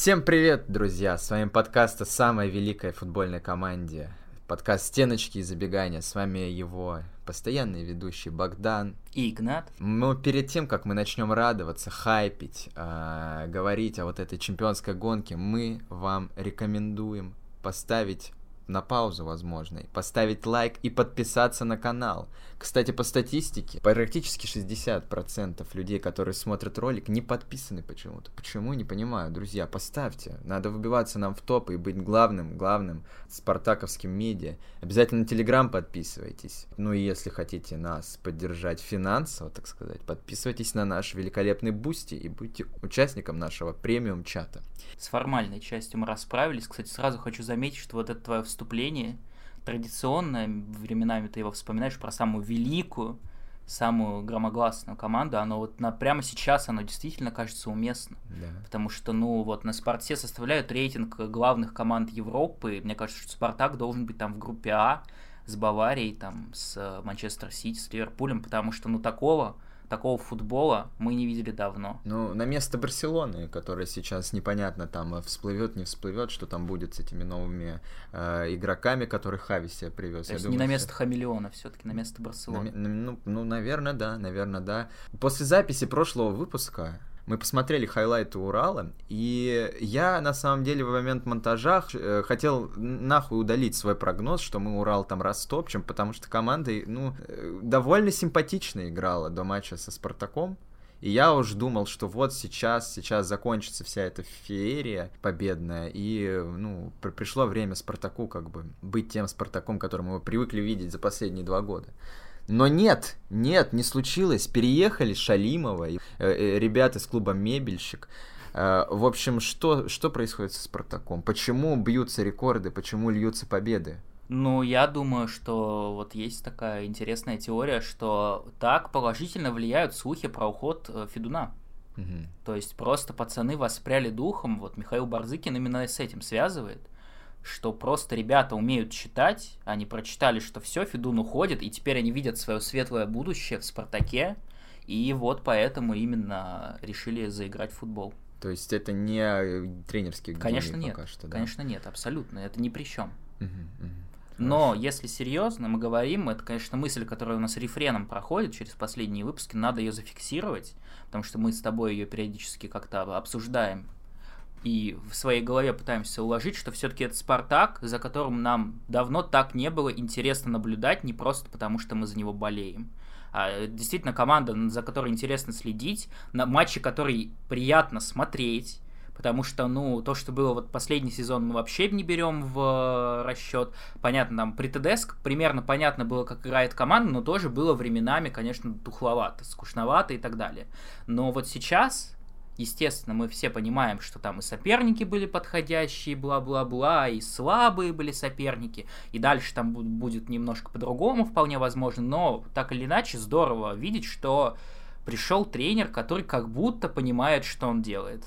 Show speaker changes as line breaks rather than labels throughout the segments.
Всем привет, друзья! С вами подкаст о самой великой футбольной команде. Подкаст «Стеночки и забегания». С вами его постоянный ведущий Богдан.
И Игнат.
Ну, перед тем, как мы начнем радоваться, хайпить, э, говорить о вот этой чемпионской гонке, мы вам рекомендуем поставить на паузу, возможно, поставить лайк и подписаться на канал. Кстати, по статистике, практически 60% людей, которые смотрят ролик, не подписаны почему-то. Почему, не понимаю. Друзья, поставьте. Надо выбиваться нам в топ и быть главным, главным спартаковским медиа. Обязательно на Телеграм подписывайтесь. Ну и если хотите нас поддержать финансово, так сказать, подписывайтесь на наш великолепный Boosty и будьте участником нашего премиум-чата.
С формальной частью мы расправились. Кстати, сразу хочу заметить, что вот это твое вступление традиционное, временами ты его вспоминаешь про самую великую, самую громогласную команду, оно вот на, прямо сейчас оно действительно кажется уместно.
Да.
Потому что, ну, вот на Спортсе составляют рейтинг главных команд Европы. Мне кажется, что Спартак должен быть там в группе А с Баварией, там, с Манчестер Сити, с Ливерпулем, потому что, ну, такого такого футбола мы не видели давно.
Ну, на место Барселоны, которая сейчас непонятно там э, всплывет, не всплывет, что там будет с этими новыми э, игроками, которых Хави себе привез.
То есть думаю, не на место что... Хамелеона, все-таки на место Барселоны.
На, ну, ну, наверное, да, наверное, да. После записи прошлого выпуска мы посмотрели хайлайты Урала, и я на самом деле в момент монтажа э, хотел нахуй удалить свой прогноз, что мы Урал там растопчем, потому что команда, ну, э, довольно симпатично играла до матча со Спартаком. И я уж думал, что вот сейчас, сейчас закончится вся эта феерия победная, и, ну, пришло время Спартаку как бы быть тем Спартаком, которым мы привыкли видеть за последние два года. Но нет, нет, не случилось. Переехали Шалимова, и, э, э, ребята из клуба «Мебельщик». Э, в общем, что, что происходит со «Спартаком»? Почему бьются рекорды, почему льются победы?
Ну, я думаю, что вот есть такая интересная теория, что так положительно влияют слухи про уход э, Федуна. Угу. То есть просто пацаны воспряли духом, вот Михаил Барзыкин именно с этим связывает что просто ребята умеют читать, они прочитали, что все, Федун уходит, и теперь они видят свое светлое будущее в Спартаке, и вот поэтому именно решили заиграть в футбол.
То есть это не тренерский
Конечно нет, пока что, да? конечно нет, абсолютно, это ни при чем. Угу, угу. Но если серьезно, мы говорим, это, конечно, мысль, которая у нас рефреном проходит через последние выпуски, надо ее зафиксировать, потому что мы с тобой ее периодически как-то обсуждаем и в своей голове пытаемся уложить, что все-таки это Спартак, за которым нам давно так не было интересно наблюдать, не просто потому, что мы за него болеем. А действительно команда, за которой интересно следить, на матчи, которые приятно смотреть, потому что, ну, то, что было вот последний сезон, мы вообще не берем в расчет. Понятно, там при ТДС примерно понятно было, как играет команда, но тоже было временами, конечно, тухловато, скучновато и так далее. Но вот сейчас Естественно, мы все понимаем, что там и соперники были подходящие, бла-бла-бла, и слабые были соперники, и дальше там будет немножко по-другому, вполне возможно, но так или иначе здорово видеть, что пришел тренер, который как будто понимает, что он делает.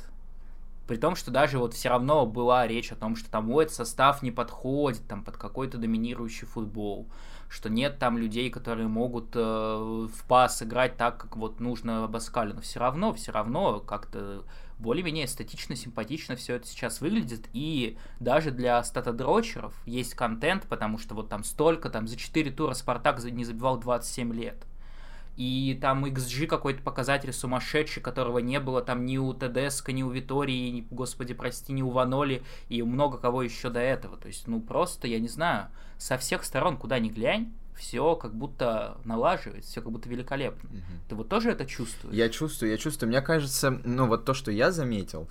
При том, что даже вот все равно была речь о том, что там этот состав не подходит там под какой-то доминирующий футбол что нет там людей, которые могут э, в пас играть так, как вот нужно Абаскалю, но все равно, все равно как-то более-менее эстетично, симпатично все это сейчас выглядит, и даже для статодрочеров есть контент, потому что вот там столько, там за 4 тура Спартак не забивал 27 лет и там XG какой-то показатель сумасшедший, которого не было там ни у ТДСК, ни у Витории, ни, господи, прости, ни у Ваноли, и много кого еще до этого. То есть, ну, просто, я не знаю, со всех сторон, куда ни глянь, все как будто налаживается, все как будто великолепно. Угу. Ты вот тоже это чувствуешь?
Я чувствую, я чувствую. Мне кажется, ну вот то, что я заметил,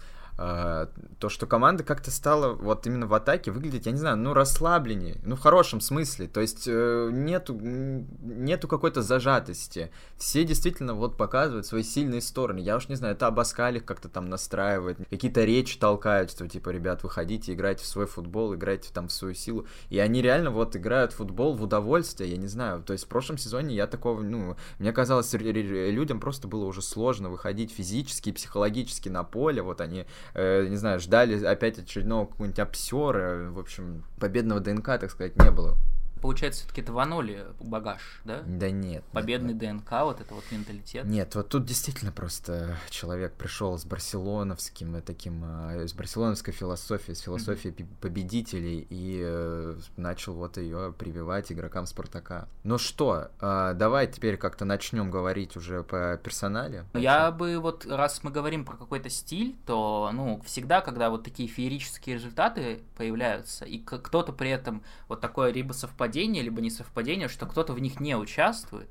то, что команда как-то стала вот именно в атаке выглядеть, я не знаю, ну, расслабленнее, ну, в хорошем смысле, то есть uh, нету, нету какой-то зажатости, все действительно вот показывают свои сильные стороны, я уж не знаю, это Абаскаль их как-то там настраивает, какие-то речи толкают, что типа, ребят, выходите, играйте в свой футбол, играйте там в свою силу, и они реально вот играют в футбол в удовольствие, я не знаю, то есть в прошлом сезоне я такого, ну, мне казалось, людям просто было уже сложно выходить физически и психологически на поле, вот они э, не знаю, ждали опять очередного какого-нибудь обсера, в общем, победного ДНК, так сказать, не было.
Получается, все-таки это Ваноли багаж, да?
Да нет.
Победный
нет,
ДНК, вот это вот менталитет.
Нет, вот тут действительно просто человек пришел с барселоновским, э, таким, э, с барселоновской философией, с философией mm-hmm. победителей и э, начал вот ее прививать игрокам Спартака. Ну что, э, давай теперь как-то начнем говорить уже по персонале.
Ну, я бы вот, раз мы говорим про какой-то стиль, то, ну, всегда, когда вот такие феерические результаты появляются, и кто-то при этом вот такое либо совпадение, либо не совпадение, что кто-то в них не участвует,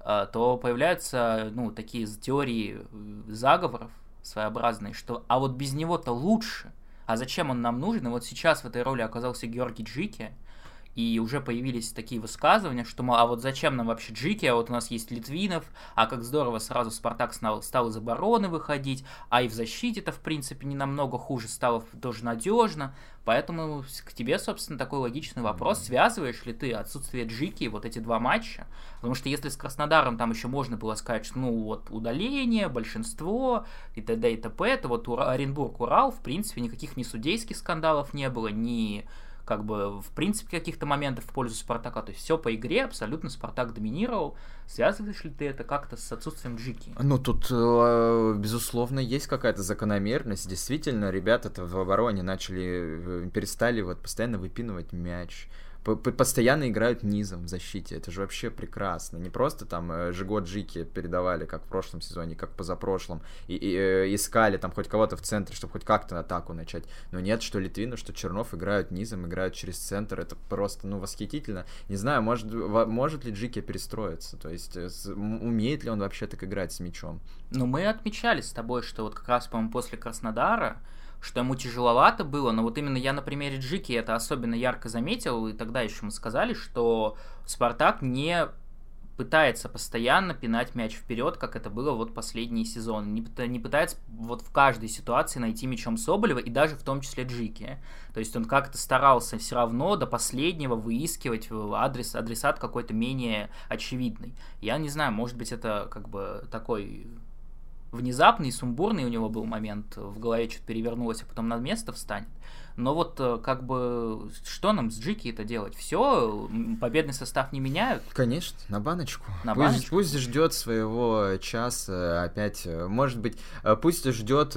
а, то появляются, ну, такие теории э, заговоров своеобразные, что а вот без него-то лучше, а зачем он нам нужен? И вот сейчас в этой роли оказался Георгий Джики, и уже появились такие высказывания, что, мол, а вот зачем нам вообще Джики, а вот у нас есть Литвинов, а как здорово сразу Спартак стал, стал из обороны выходить, а и в защите-то, в принципе, не намного хуже стало, тоже надежно, поэтому к тебе, собственно, такой логичный вопрос, связываешь ли ты отсутствие Джики, вот эти два матча, потому что если с Краснодаром там еще можно было сказать, что, ну, вот, удаление, большинство и т.д. и т.п., то вот Оренбург-Урал, в принципе, никаких ни судейских скандалов не было, ни как бы, в принципе, каких-то моментов в пользу Спартака. То есть все по игре, абсолютно Спартак доминировал. Связываешь ли ты это как-то с отсутствием Джики?
Ну, тут, э, безусловно, есть какая-то закономерность. Действительно, ребята-то в обороне начали, э, перестали вот постоянно выпинывать мяч постоянно играют низом в защите. Это же вообще прекрасно. Не просто там э, Жиго Джики передавали, как в прошлом сезоне, как позапрошлом, и, и э, искали там хоть кого-то в центре, чтобы хоть как-то атаку начать. Но нет, что Литвину, что Чернов играют низом, играют через центр. Это просто, ну, восхитительно. Не знаю, может, может ли Джики перестроиться? То есть, э, умеет ли он вообще так играть с мячом?
Ну, мы отмечали с тобой, что вот как раз, по-моему, после Краснодара что ему тяжеловато было, но вот именно я на примере Джики это особенно ярко заметил, и тогда еще мы сказали, что Спартак не пытается постоянно пинать мяч вперед, как это было вот последний сезон. Не, не пытается вот в каждой ситуации найти мячом Соболева, и даже в том числе Джики. То есть он как-то старался все равно до последнего выискивать адрес, адресат какой-то менее очевидный. Я не знаю, может быть это как бы такой внезапный, сумбурный у него был момент, в голове что-то перевернулось, а потом на место встанет. Но вот э, как бы что нам с Джики это делать? Все, победный состав не меняют?
Конечно, на баночку.
На
пусть,
баночку.
Пусть ждет своего часа опять. Э, может быть, э, пусть ждет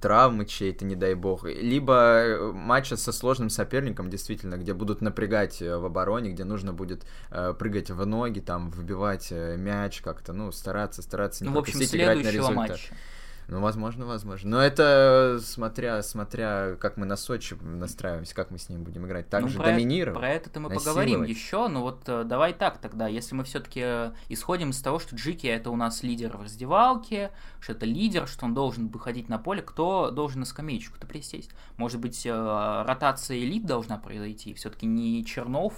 травмы чьей-то, не дай бог, либо э, матча со сложным соперником, действительно, где будут напрягать э, в обороне, где нужно будет э, прыгать в ноги, там, выбивать э, мяч как-то, ну, стараться, стараться
не ну, в общем, играть на результат. Матча.
Ну, возможно, возможно. Но это смотря, смотря, как мы на Сочи настраиваемся, как мы с ним будем играть. Также ну, доминировать.
Про это мы поговорим еще, но вот э, давай так тогда, если мы все-таки э, исходим из того, что Джики это у нас лидер в раздевалке, что это лидер, что он должен выходить на поле, кто должен на скамеечку-то присесть? Может быть, э, ротация элит должна произойти? Все-таки не Чернов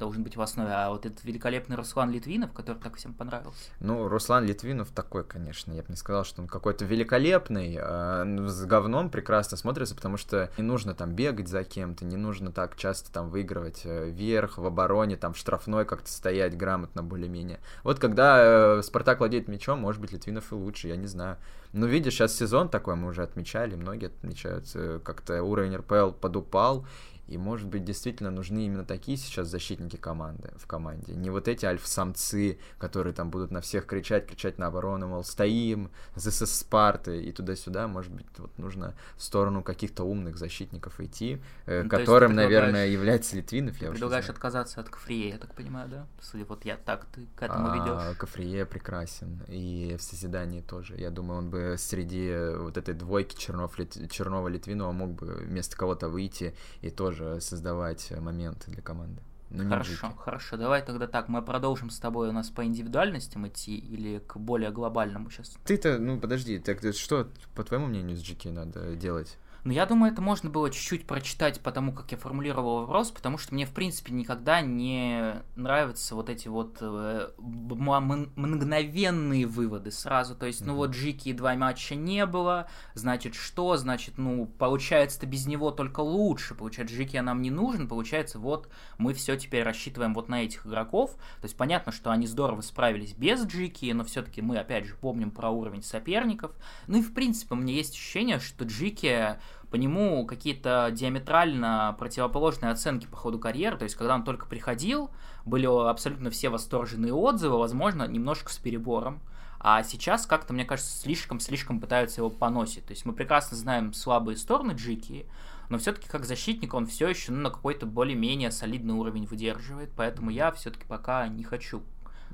должен быть в основе, а вот этот великолепный Руслан Литвинов, который так всем понравился.
Ну, Руслан Литвинов такой, конечно, я бы не сказал, что он какой-то великолепный, а с говном прекрасно смотрится, потому что не нужно там бегать за кем-то, не нужно так часто там выигрывать э, вверх, в обороне, там в штрафной как-то стоять грамотно более-менее. Вот когда э, Спартак владеет мячом, может быть, Литвинов и лучше, я не знаю. Но видишь, сейчас сезон такой, мы уже отмечали, многие отмечают, э, как-то уровень РПЛ подупал, и, может быть, действительно нужны именно такие сейчас защитники команды, в команде. Не вот эти альфа-самцы, которые там будут на всех кричать, кричать на оборону, мол, стоим, ЗС Спарты и туда-сюда. Может быть, вот нужно в сторону каких-то умных защитников идти, э, ну, которым, наверное, является Литвинов.
Я предлагаешь отказаться от Кафрие, я так понимаю, да? Судя вот я так ты к этому а, ведешь.
Кафрие прекрасен. И в созидании тоже. Я думаю, он бы среди вот этой двойки Чернов, Чернова-Литвинова мог бы вместо кого-то выйти и тоже тоже создавать моменты для команды.
Но хорошо, хорошо. Давай тогда так, мы продолжим с тобой у нас по индивидуальностям идти или к более глобальному сейчас?
Ты-то, ну подожди, так что, по твоему мнению, с GK надо делать?
Но я думаю, это можно было чуть-чуть прочитать по тому, как я формулировал вопрос, потому что мне, в принципе, никогда не нравятся вот эти вот э, мгновенные выводы сразу. То есть, ну вот Джики два матча не было, значит что? Значит, ну, получается-то без него только лучше. Получается, Джики нам не нужен, получается, вот мы все теперь рассчитываем вот на этих игроков. То есть, понятно, что они здорово справились без Джики, но все-таки мы, опять же, помним про уровень соперников. Ну и, в принципе, меня есть ощущение, что Джики по нему какие-то диаметрально противоположные оценки по ходу карьеры, то есть когда он только приходил, были абсолютно все восторженные отзывы, возможно, немножко с перебором. А сейчас как-то, мне кажется, слишком-слишком пытаются его поносить. То есть мы прекрасно знаем слабые стороны Джики, но все-таки как защитник он все еще ну, на какой-то более-менее солидный уровень выдерживает, поэтому я все-таки пока не хочу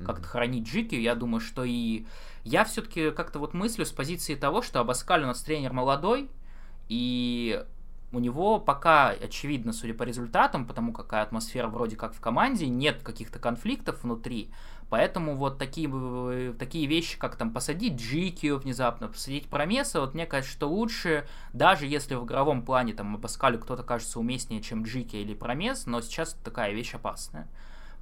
как-то хранить Джики. Я думаю, что и я все-таки как-то вот мыслю с позиции того, что Абаскаль у нас тренер молодой, и у него пока, очевидно, судя по результатам, потому какая атмосфера вроде как в команде, нет каких-то конфликтов внутри, Поэтому вот такие, такие вещи, как там посадить Джикию внезапно, посадить Промеса, вот мне кажется, что лучше, даже если в игровом плане там Паскалю кто-то кажется уместнее, чем Джики или Промес, но сейчас такая вещь опасная.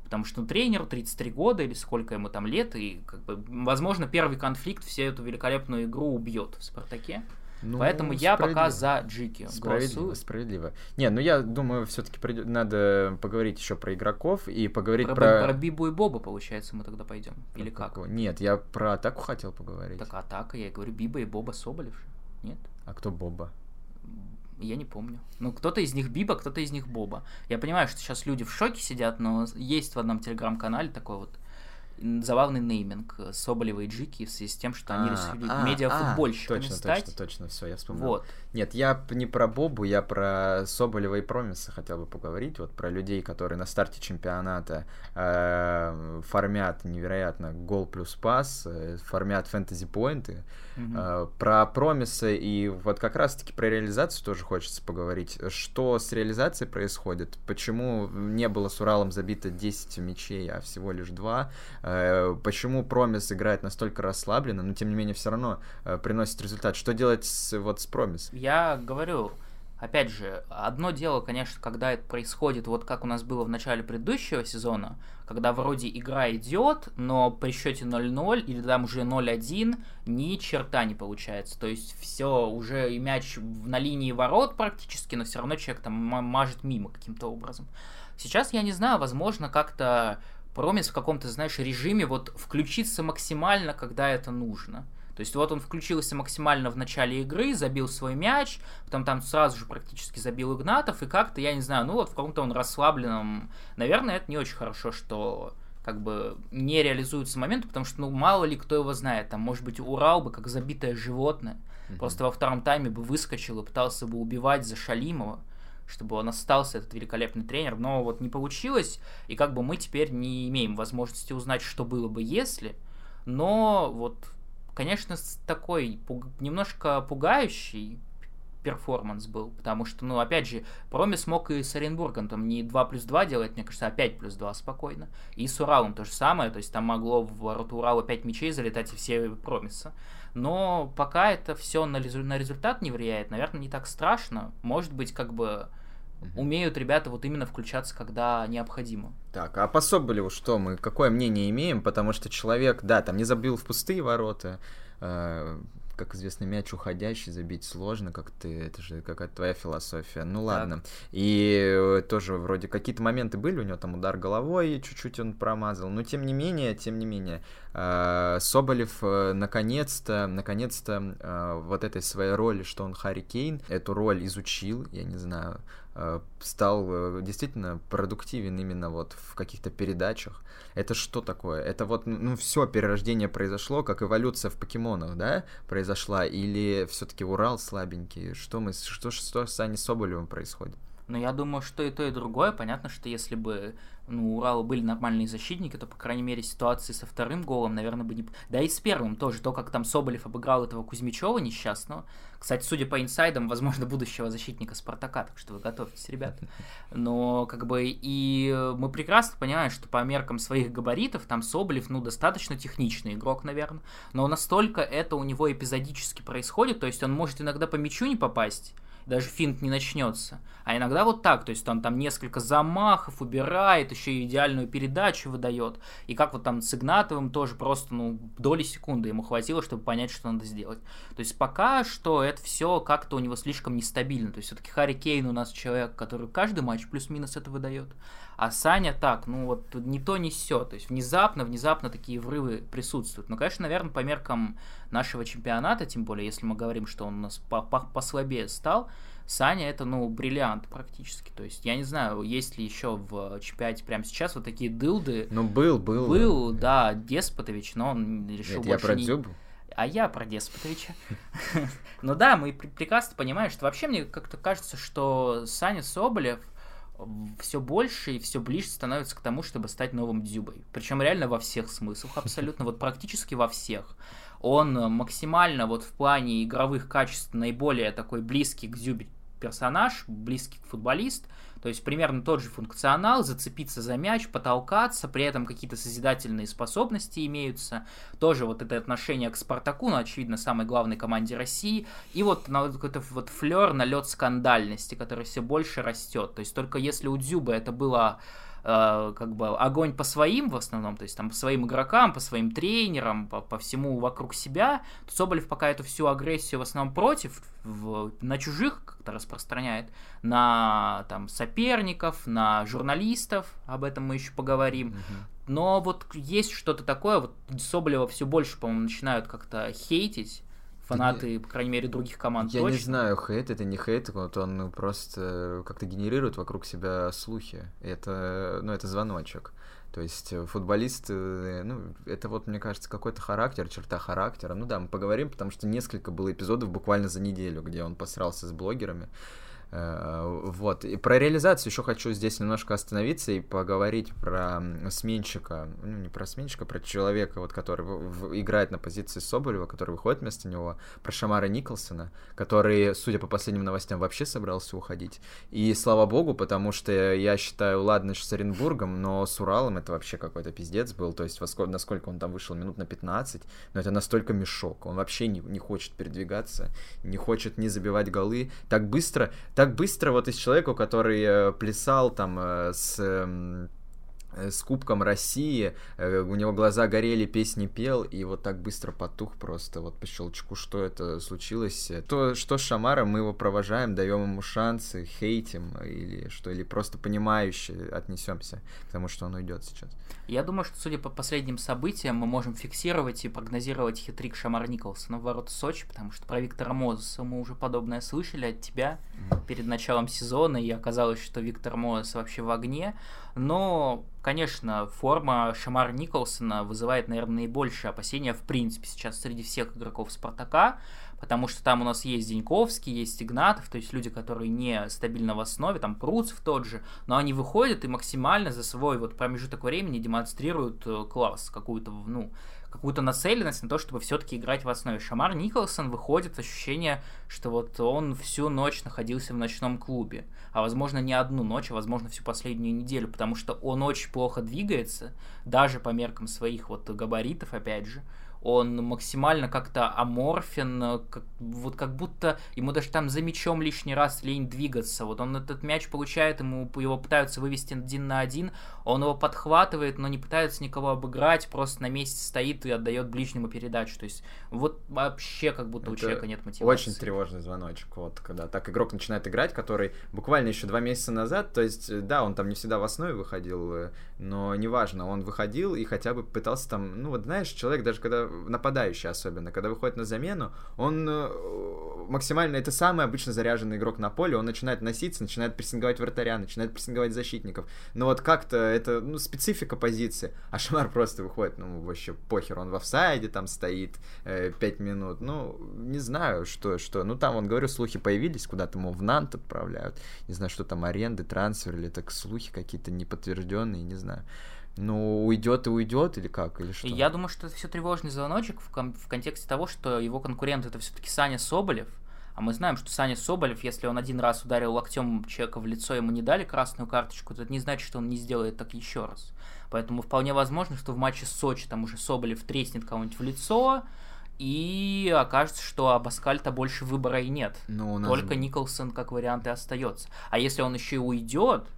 Потому что ну, тренеру 33 года или сколько ему там лет, и как бы, возможно, первый конфликт всю эту великолепную игру убьет в Спартаке. Ну, Поэтому я пока за Джики
справедливо, голосую. Справедливо. Не, ну я думаю, все-таки придет, надо поговорить еще про игроков и поговорить про...
Про, про Бибу и Боба, получается, мы тогда пойдем. Или про как?
Нет, я про атаку хотел поговорить.
Так атака, я говорю, Биба и Боба Соболев. Нет?
А кто Боба?
Я не помню. Ну, кто-то из них Биба, кто-то из них Боба. Я понимаю, что сейчас люди в шоке сидят, но есть в одном телеграм-канале такой вот забавный нейминг Соболева и Джики в связи с тем, что они а, решили а, медиафутбольщиками
а, точно,
стать.
Точно, точно, все, я вспомнил.
Вот.
Нет, я не про Бобу, я про Соболева и Промиса хотел бы поговорить, вот про людей, которые на старте чемпионата э, формят невероятно гол плюс пас, э, формят фэнтези-поинты, э, про Промиса и вот как раз-таки про реализацию тоже хочется поговорить. Что с реализацией происходит? Почему не было с Уралом забито 10 мячей, а всего лишь 2? Э, почему Промис играет настолько расслабленно, но тем не менее все равно э, приносит результат. Что делать с, вот с Промис?
Я говорю, опять же, одно дело, конечно, когда это происходит, вот как у нас было в начале предыдущего сезона, когда вроде игра идет, но при счете 0-0 или там уже 0-1 ни черта не получается. То есть все, уже и мяч на линии ворот практически, но все равно человек там мажет мимо каким-то образом. Сейчас я не знаю, возможно, как-то Промис в каком-то, знаешь, режиме вот включиться максимально, когда это нужно. То есть вот он включился максимально в начале игры, забил свой мяч, потом там сразу же практически забил Игнатов, и как-то, я не знаю, ну вот в каком-то он расслабленном... Наверное, это не очень хорошо, что как бы не реализуются моменты, потому что, ну, мало ли кто его знает, там, может быть, Урал бы как забитое животное, mm-hmm. просто во втором тайме бы выскочил и пытался бы убивать за Шалимова, чтобы он остался, этот великолепный тренер, но вот не получилось, и как бы мы теперь не имеем возможности узнать, что было бы если, но вот, конечно, такой пуг... немножко пугающий перформанс был, потому что, ну, опять же, Проми смог и с Оренбургом там не 2 плюс 2 делать, мне кажется, а 5 плюс 2 спокойно. И с Уралом то же самое, то есть там могло в ворота Урала 5 мячей залетать и все Промиса. Но пока это все на, на результат не влияет, наверное, не так страшно. Может быть, как бы умеют ребята вот именно включаться, когда необходимо.
Так, а по Соболеву что мы, какое мнение имеем? Потому что человек, да, там не забил в пустые ворота, э, как известно, мяч уходящий забить сложно, как ты, это же какая-то твоя философия. Ну ладно. Так. И э, тоже вроде какие-то моменты были, у него там удар головой, чуть-чуть он промазал. Но тем не менее, тем не менее, э, Соболев э, наконец-то, наконец-то вот этой своей роли, что он Харри Кейн, эту роль изучил, я не знаю, стал действительно продуктивен именно вот в каких-то передачах. Это что такое? Это вот, ну, все перерождение произошло, как эволюция в покемонах, да, произошла? Или все-таки Урал слабенький? Что мы, что, что с Аней Соболевым происходит?
Ну, я думаю, что и то, и другое. Понятно, что если бы ну, у Урала были нормальные защитники, то, по крайней мере, ситуации со вторым голом, наверное, бы не... Да и с первым тоже. То, как там Соболев обыграл этого Кузьмичева несчастного. Кстати, судя по инсайдам, возможно, будущего защитника Спартака, так что вы готовьтесь, ребята. Но, как бы, и мы прекрасно понимаем, что по меркам своих габаритов там Соболев, ну, достаточно техничный игрок, наверное. Но настолько это у него эпизодически происходит, то есть он может иногда по мячу не попасть, даже финт не начнется. А иногда вот так, то есть он там несколько замахов убирает, еще и идеальную передачу выдает. И как вот там с Игнатовым тоже просто, ну, доли секунды ему хватило, чтобы понять, что надо сделать. То есть пока что это все как-то у него слишком нестабильно. То есть все-таки Харри Кейн у нас человек, который каждый матч плюс-минус это выдает. А Саня так, ну вот не то, не все. То есть внезапно, внезапно такие врывы присутствуют. Но, конечно, наверное, по меркам нашего чемпионата, тем более, если мы говорим, что он у нас послабее стал, Саня это, ну, бриллиант практически. То есть, я не знаю, есть ли еще в чемпионате прямо сейчас вот такие дылды.
Ну, был, был.
Был, да, Деспотович, но он решил
Это
больше
я про
не...
Дзюбу?
А я про Деспотовича. Ну да, мы прекрасно понимаем, что вообще мне как-то кажется, что Саня Соболев все больше и все ближе становится к тому, чтобы стать новым Дзюбой. Причем реально во всех смыслах, абсолютно, вот практически во всех. Он максимально вот в плане игровых качеств наиболее такой близкий к Дзюбе персонаж, близкий к футболист, то есть примерно тот же функционал, зацепиться за мяч, потолкаться, при этом какие-то созидательные способности имеются. Тоже вот это отношение к Спартаку, ну, очевидно, самой главной команде России. И вот на вот какой-то вот флер, налет скандальности, который все больше растет. То есть только если у Дзюба это было Э, как бы огонь по своим в основном, то есть там по своим игрокам, по своим тренерам, по, по всему вокруг себя, то Соболев пока эту всю агрессию в основном против, в, на чужих как-то распространяет, на там соперников, на журналистов, об этом мы еще поговорим. Но вот есть что-то такое, вот Соболева все больше, по-моему, начинают как-то хейтить, фанаты, по крайней мере, других команд
Я
точно.
не знаю, хейт это не хейт, вот он просто как-то генерирует вокруг себя слухи. Это, ну, это звоночек. То есть футболист, ну, это вот, мне кажется, какой-то характер, черта характера. Ну да, мы поговорим, потому что несколько было эпизодов буквально за неделю, где он посрался с блогерами. Э, вот. И про реализацию еще хочу здесь немножко остановиться и поговорить про сменщика. Ну, не про сменщика, про человека, вот, который в, играет на позиции Соболева, который выходит вместо него. Про Шамара Николсона, который, судя по последним новостям, вообще собрался уходить. И слава богу, потому что я считаю, ладно, с Оренбургом, но с Уралом это вообще какой-то пиздец был. То есть, во насколько он там вышел, минут на 15. Но это настолько мешок. Он вообще не, не хочет передвигаться, не хочет не забивать голы. Так быстро, так быстро вот из человека, который э, плясал там э, с эм, с Кубком России, э, у него глаза горели, песни пел, и вот так быстро потух просто, вот по щелчку, что это случилось. То, что с Шамаром, мы его провожаем, даем ему шансы, хейтим, или что, или просто понимающе отнесемся к тому, что он уйдет сейчас.
Я думаю, что, судя по последним событиям, мы можем фиксировать и прогнозировать хитрик Шамар Николсона в ворота Сочи, потому что про Виктора Мозеса мы уже подобное слышали от тебя mm. перед началом сезона, и оказалось, что Виктор Мозес вообще в огне. Но, конечно, форма Шамар Николсона вызывает, наверное, наибольшее опасения в принципе сейчас среди всех игроков Спартака, потому что там у нас есть Зиньковский, есть Игнатов, то есть люди, которые не стабильно в основе, там Пруцев тот же, но они выходят и максимально за свой вот промежуток времени демонстрируют э, класс, какую-то, ну, какую-то нацеленность на то, чтобы все-таки играть в основе. Шамар Николсон выходит ощущение, что вот он всю ночь находился в ночном клубе, а возможно не одну ночь, а возможно всю последнюю неделю, потому что он очень плохо двигается, даже по меркам своих вот габаритов, опять же, он максимально как-то аморфен, как, вот как будто ему даже там за мячом лишний раз лень двигаться. Вот он этот мяч получает, ему его пытаются вывести один на один, он его подхватывает, но не пытается никого обыграть, просто на месте стоит и отдает ближнему передачу. То есть вот вообще как будто Это у человека нет мотивации.
Очень тревожный звоночек, вот когда так игрок начинает играть, который буквально еще два месяца назад, то есть э, да, он там не всегда в основе выходил, э, но неважно, он выходил и хотя бы пытался там, ну вот знаешь, человек даже когда нападающий особенно, когда выходит на замену, он э, максимально, это самый обычно заряженный игрок на поле, он начинает носиться, начинает прессинговать вратаря, начинает прессинговать защитников. Но вот как-то это, ну, специфика позиции. А Шамар просто выходит, ну, вообще похер, он в офсайде там стоит э, 5 минут. Ну, не знаю, что, что. Ну, там, он, говорю, слухи появились, куда-то ему в Нант отправляют. Не знаю, что там, аренды, трансфер, или так слухи какие-то неподтвержденные, не знаю. Ну, уйдет и уйдет, или как, или что?
Я думаю, что это все тревожный звоночек в, кон- в контексте того, что его конкурент это все-таки Саня Соболев. А мы знаем, что Саня Соболев, если он один раз ударил локтем человека в лицо, ему не дали красную карточку, то это не значит, что он не сделает так еще раз. Поэтому вполне возможно, что в матче с Сочи там уже Соболев треснет кого-нибудь в лицо, и окажется, что об Аскальта больше выбора и нет.
Ну,
нас... Только Николсон как вариант и остается. А если он еще и уйдет,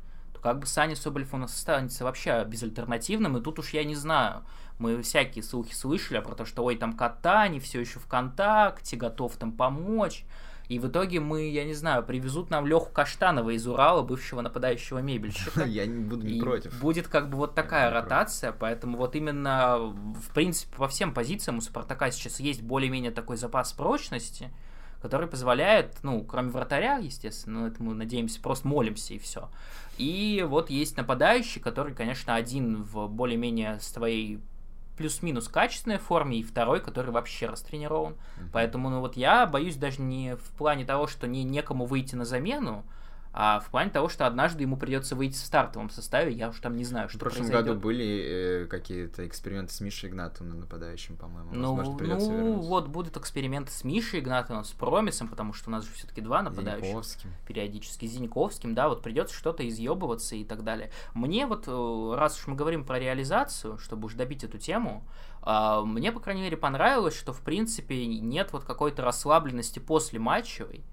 как бы Саня Соболев у нас останется вообще безальтернативным, и тут уж я не знаю. Мы всякие слухи слышали про то, что ой, там Катани все еще ВКонтакте, готов там помочь. И в итоге мы, я не знаю, привезут нам Леху Каштанова из Урала, бывшего нападающего мебельщика.
Я не буду не против.
Будет как бы вот такая ротация, поэтому вот именно, в принципе, по всем позициям у Спартака сейчас есть более-менее такой запас прочности, который позволяет, ну, кроме вратаря, естественно, но это мы надеемся, просто молимся и все. И вот есть нападающий, который, конечно, один в более-менее своей плюс-минус качественной форме, и второй, который вообще растренирован. Mm-hmm. Поэтому, ну вот я боюсь даже не в плане того, что не некому выйти на замену, а в плане того, что однажды ему придется выйти в стартовом составе, я уж там не знаю, что
В прошлом
произойдет.
году были э, какие-то эксперименты с Мишей Игнатовым нападающим, по-моему.
Ну,
Возможно, придется
ну
вернуться.
вот будут эксперименты с Мишей Игнатовым, с Промисом, потому что у нас же все-таки два нападающих.
Зиньковским.
периодически Зиньковским, да, вот придется что-то изъебываться и так далее. Мне вот, э, раз уж мы говорим про реализацию, чтобы уж добить эту тему, а, мне, по крайней мере, понравилось, что, в принципе, нет вот какой-то расслабленности после матчевой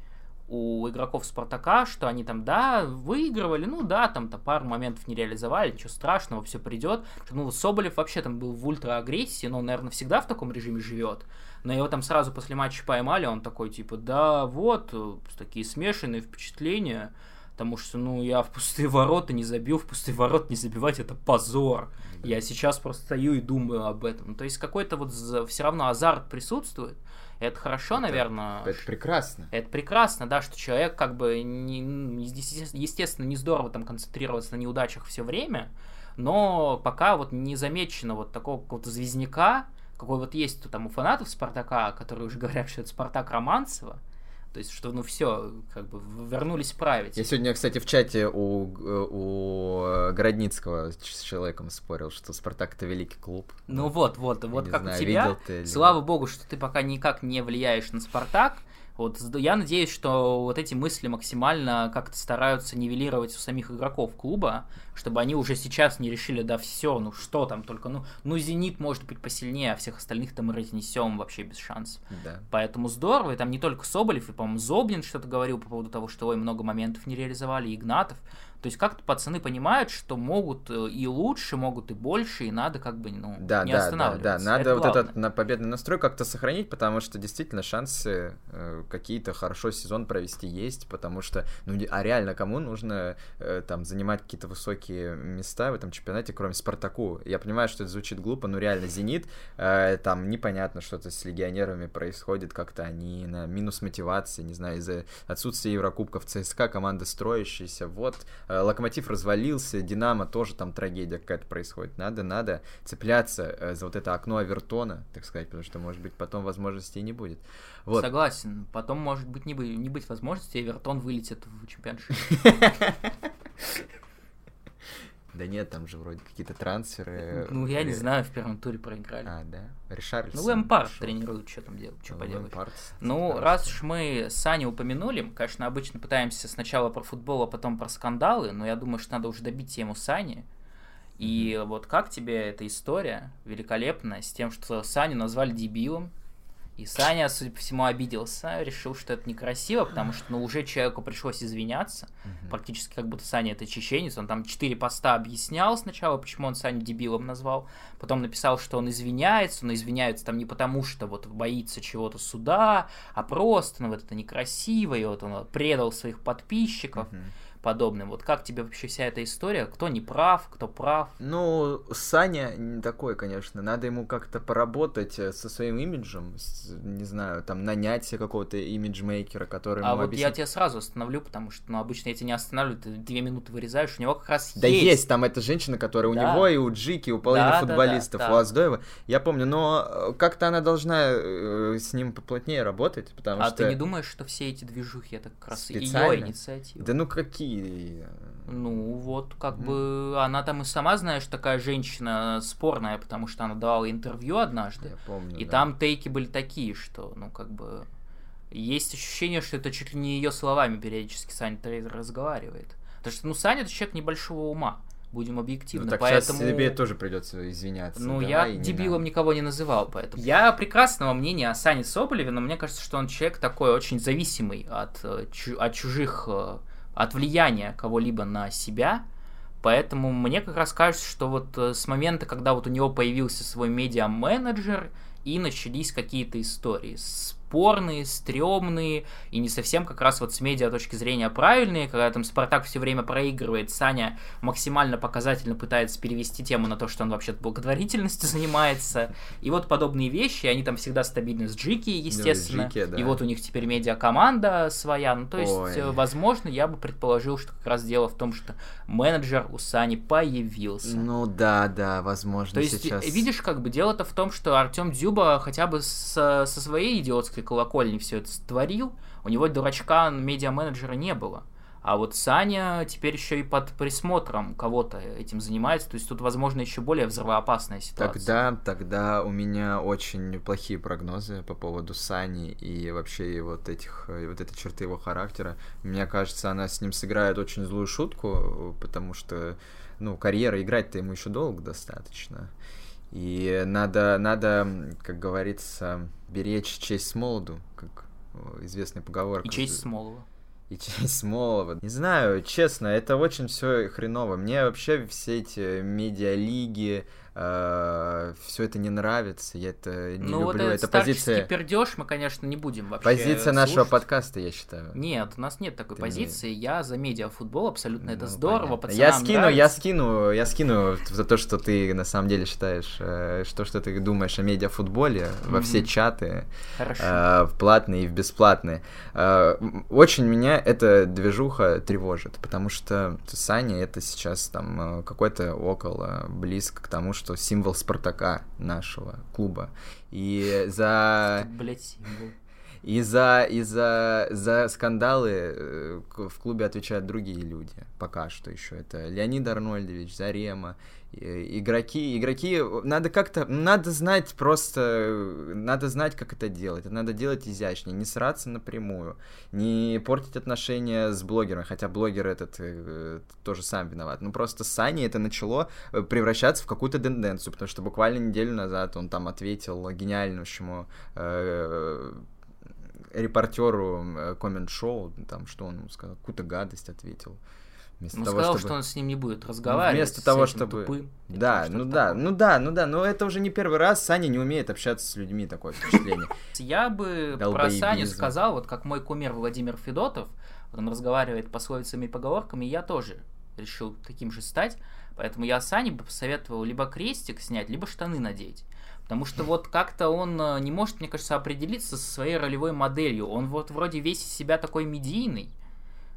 у игроков Спартака, что они там, да, выигрывали, ну да, там-то пару моментов не реализовали, ничего страшного, все придет. Ну, Соболев вообще там был в ультра-агрессии, но он, наверное, всегда в таком режиме живет. Но его там сразу после матча поймали, он такой, типа, да, вот, э, такие смешанные впечатления, потому что, ну, я в пустые ворота не забил, в пустые ворота не забивать, это позор. Я сейчас просто стою и думаю об этом. Ну, То есть какой-то вот все равно азарт присутствует. Это хорошо,
Это-
наверное.
Это прекрасно.
Это прекрасно, да, что человек как бы, не, есте- естественно, не здорово там концентрироваться на неудачах все время, но пока вот не замечено вот такого какого-то звезняка, какой вот есть там у фанатов Спартака, которые уже говорят, что это Спартак Романцева, то есть, что, ну, все, как бы, вернулись править.
Я сегодня, кстати, в чате у, у Городницкого с человеком спорил, что Спартак это великий клуб.
Ну вот, вот,
Я
вот как
знаю,
у тебя.
ты или
Слава богу, что ты пока никак не влияешь на Спартак. Вот я надеюсь, что вот эти мысли максимально как-то стараются нивелировать у самих игроков клуба, чтобы они уже сейчас не решили, да все, ну что там, только ну, ну Зенит может быть посильнее, а всех остальных там мы разнесем вообще без шансов.
Да.
Поэтому здорово, и там не только Соболев, и, по-моему, Зоблин что-то говорил по поводу того, что ой, много моментов не реализовали, Игнатов. То есть как-то пацаны понимают, что могут э, и лучше, могут и больше, и надо как бы ну,
Да,
не
да, да,
останавливаться.
да. Надо
Это
вот
главное.
этот на победный настрой как-то сохранить, потому что действительно шансы э, какие-то хорошо сезон провести есть, потому что, ну, а реально кому нужно э, там занимать какие-то высокие места в этом чемпионате, кроме Спартаку? Я понимаю, что это звучит глупо, но реально Зенит, э, там непонятно, что-то с легионерами происходит, как-то они на минус мотивации, не знаю, из-за отсутствия Еврокубков ЦСКА, команда строящаяся, вот, Локомотив развалился, Динамо тоже там трагедия какая-то происходит. Надо, надо цепляться э, за вот это окно Авертона, так сказать, потому что, может быть, потом возможностей не будет. Вот.
Согласен. Потом, может быть, не, бы- не быть возможности, Эвертон вылетит в чемпионшип.
Да нет, там же вроде какие-то трансферы.
Ну, я не
Ре-
знаю, в первом туре проиграли.
А, да? Ришарльсон.
Ну, Лэмпард тренирует, что там делать, что
Ну,
поделать.
Лэмпард,
Ну, раз уж мы Саню упомянули, конечно, обычно пытаемся сначала про футбол, а потом про скандалы, но я думаю, что надо уже добить тему Сани. И вот как тебе эта история великолепная с тем, что Саню назвали дебилом, и Саня, судя по всему, обиделся, решил, что это некрасиво, потому что ну, уже человеку пришлось извиняться,
Мгм.
практически как будто Саня это чеченец, он там четыре поста объяснял сначала, почему он Саню дебилом назвал, потом написал, что он извиняется, но извиняется там не потому, что вот боится чего-то суда, а просто, ну вот это некрасиво, и вот он предал своих подписчиков
Мгм.
Подобным. Вот как тебе вообще вся эта история? Кто не прав, кто прав?
Ну, Саня не такой, конечно. Надо ему как-то поработать э, со своим имиджем. с- не знаю, там, нанять какого-то имиджмейкера, который
А вот я
объяснит.
тебя сразу остановлю, потому что, ну, обычно я тебя не останавливаю, ты две минуты вырезаешь, у него как раз
Да есть. там эта женщина, которая у
Да.
него и у Джики, у половины
Да, да, да,
футболистов,
да.
у Аздоева. Я помню, но э, как-то она должна э, с ним поплотнее работать, потому
А
что...
ты не думаешь, что все эти движухи это как раз ее
Специально?
инициатива?
Да ну какие...
Ну, вот, как
Мгм.
бы, она там и сама, знаешь, такая женщина спорная, потому что она давала интервью однажды,
Я помню,
и
да.
там тейки были такие, что, ну, как бы, есть ощущение, что это чуть ли не ее словами периодически Саня Трейзер разговаривает. Потому что, ну, Саня это человек небольшого ума, будем объективны,
Ну так
поэтому...
сейчас тебе тоже придется извиняться.
Ну, я
не
дебилом
надо.
никого не называл, поэтому. Я прекрасного мнения о Сане Соболеве, но мне кажется, что он человек такой очень зависимый от, э, от чужих, э, от влияния кого-либо на себя. Поэтому мне как раз кажется, что вот э, с момента, когда вот у него появился свой медиа-менеджер, и начались какие-то истории с спорные, стрёмные и не совсем как раз вот с медиа точки зрения правильные, когда там Спартак все время проигрывает, Саня максимально показательно пытается перевести тему на то, что он вообще благотворительностью занимается, и вот подобные вещи, они там всегда стабильны с Джики, естественно,
Джики, да.
и вот у них теперь медиа-команда своя, ну то есть,
Ой.
э, возможно, я бы предположил, что как раз дело в том, что менеджер у Сани появился.
Ну да, да, возможно,
То есть,
сейчас...
видишь, как бы дело-то в том, что Артем Дзюба хотя бы со, со своей идиотской колокольни все это створил, у него дурачка медиа-менеджера не было. А вот Саня теперь еще и под присмотром кого-то этим занимается, то есть тут, возможно, еще более взрывоопасная ситуация.
Тогда, тогда у меня очень плохие прогнозы по поводу Сани и вообще вот этих, вот этой черты его характера. Мне кажется, она с ним сыграет очень злую шутку, потому что, ну, карьера играть-то ему еще долго достаточно. И надо, надо, как говорится, беречь честь с молоду, как известная поговорка.
И честь Смолова.
И честь Смолова. Не знаю, честно, это очень все хреново. Мне вообще все эти медиалиги, э, все это не нравится. Я это не
ну, вот
люблю.
этот
это позиция.
пердеж мы, конечно, не будем вообще
Позиция нашего
слушать.
подкаста, я считаю.
Нет, у нас нет такой
Ты
позиции. Я за медиафутбол абсолютно. это
Ну,
здорово,
понятно.
пацанам
Я скину, я
нравится.
скину, я скину за то, что ты на самом деле считаешь, э, что, что ты думаешь о медиафутболе во все чаты,
Хорошо.
э, в платные и в бесплатные. Э, Очень меня эта движуха тревожит, потому что Саня это сейчас там какой-то около близко к тому, что символ Спартака нашего клуба. И за
Блять, символ.
И за, и за, за скандалы э, в клубе отвечают другие люди. Пока что еще. Это Леонид Арнольдович, Зарема. и- Игроки, игроки, надо как-то, надо знать просто, э, надо знать, как это делать. Надо делать изящнее, не сраться напрямую, не портить отношения с блогером, хотя блогер этот э, тоже сам виноват. Ну просто с Саней это начало э, превращаться в какую-то тенденцию, потому что буквально неделю назад он там ответил гениальнейшему э, репортеру э, коммент-шоу, там, что он ему сказал, какую-то гадость ответил. Вместо
Ну,
того,
сказал,
чтобы...
что он с ним не будет разговаривать.
вместо того, чтобы-
тупым,
Да, ну да,
такое.
ну да, ну да, но это уже не первый раз, Саня не умеет общаться с людьми, такое впечатление.
Я бы про. Саню сказал, вот как мой кумир Владимир Федотов, вот он разговаривает пословицами и поговорками, я тоже решил таким же стать, поэтому я Сане бы посоветовал либо крестик снять, либо штаны надеть. Потому что вот как-то он э, не может, мне кажется, определиться со своей ролевой моделью. Он вот вроде весь из себя такой медийный.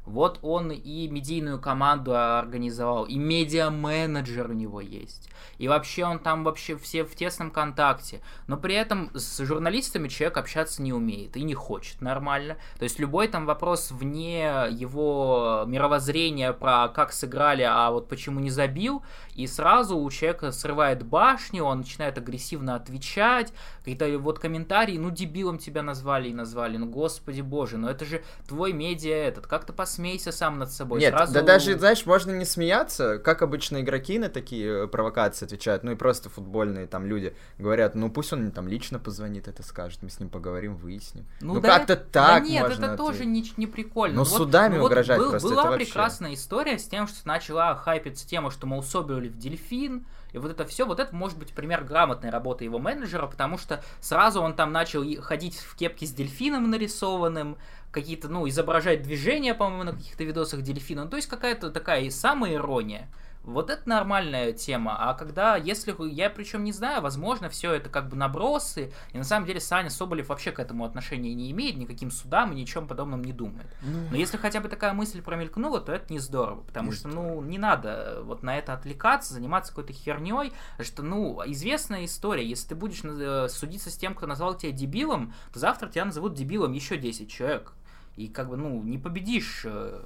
Вот он и медийную команду организовал, и медиа-менеджер у него есть. И вообще он там вообще все в тесном контакте. Но при этом с журналистами человек общаться не умеет и не хочет нормально. То есть любой там вопрос вне его мировоззрения про как сыграли, а вот почему не забил, и сразу у человека срывает башню, он начинает агрессивно отвечать, какие-то вот комментарии, ну дебилом тебя назвали и назвали, ну господи боже, ну это же твой медиа этот, как-то посмейся сам над собой.
Нет,
сразу...
да даже, знаешь, можно не смеяться, как обычно игроки на такие э, провокации отвечают, ну и просто футбольные там люди говорят, ну пусть он там лично позвонит, это скажет, мы с ним поговорим, выясним. Ну,
да
как-то
это-
так
да нет,
можно
это тоже
ответить.
не, не прикольно.
Ну,
Вот-
судами
вот
угрожать
был-
просто,
Была
это вообще.
прекрасная история с тем, что начала хайпиться тема, что, мол, Соболев дельфин, и вот это все, вот это может быть пример грамотной работы его менеджера, потому что сразу он там начал ходить в кепке с дельфином нарисованным, какие-то, ну, изображать движения, по-моему, на каких-то видосах дельфина. Ну, то есть какая-то такая и самая ирония. Вот это нормальная тема. А когда, если я причем не знаю, возможно, все это как бы набросы, и на самом деле Саня Соболев вообще к этому отношения не имеет, никаким судам и ничем подобном не думает.
Ну,
Но если хотя бы такая мысль промелькнула, то это не здорово, потому
Не
что, ну, не надо э, вот на это отвлекаться, заниматься какой-то херней, что, ну, известная история, если ты будешь э, судиться с тем, кто назвал тебя дебилом, то завтра тебя назовут дебилом еще 10 человек. И как бы, ну, не победишь э,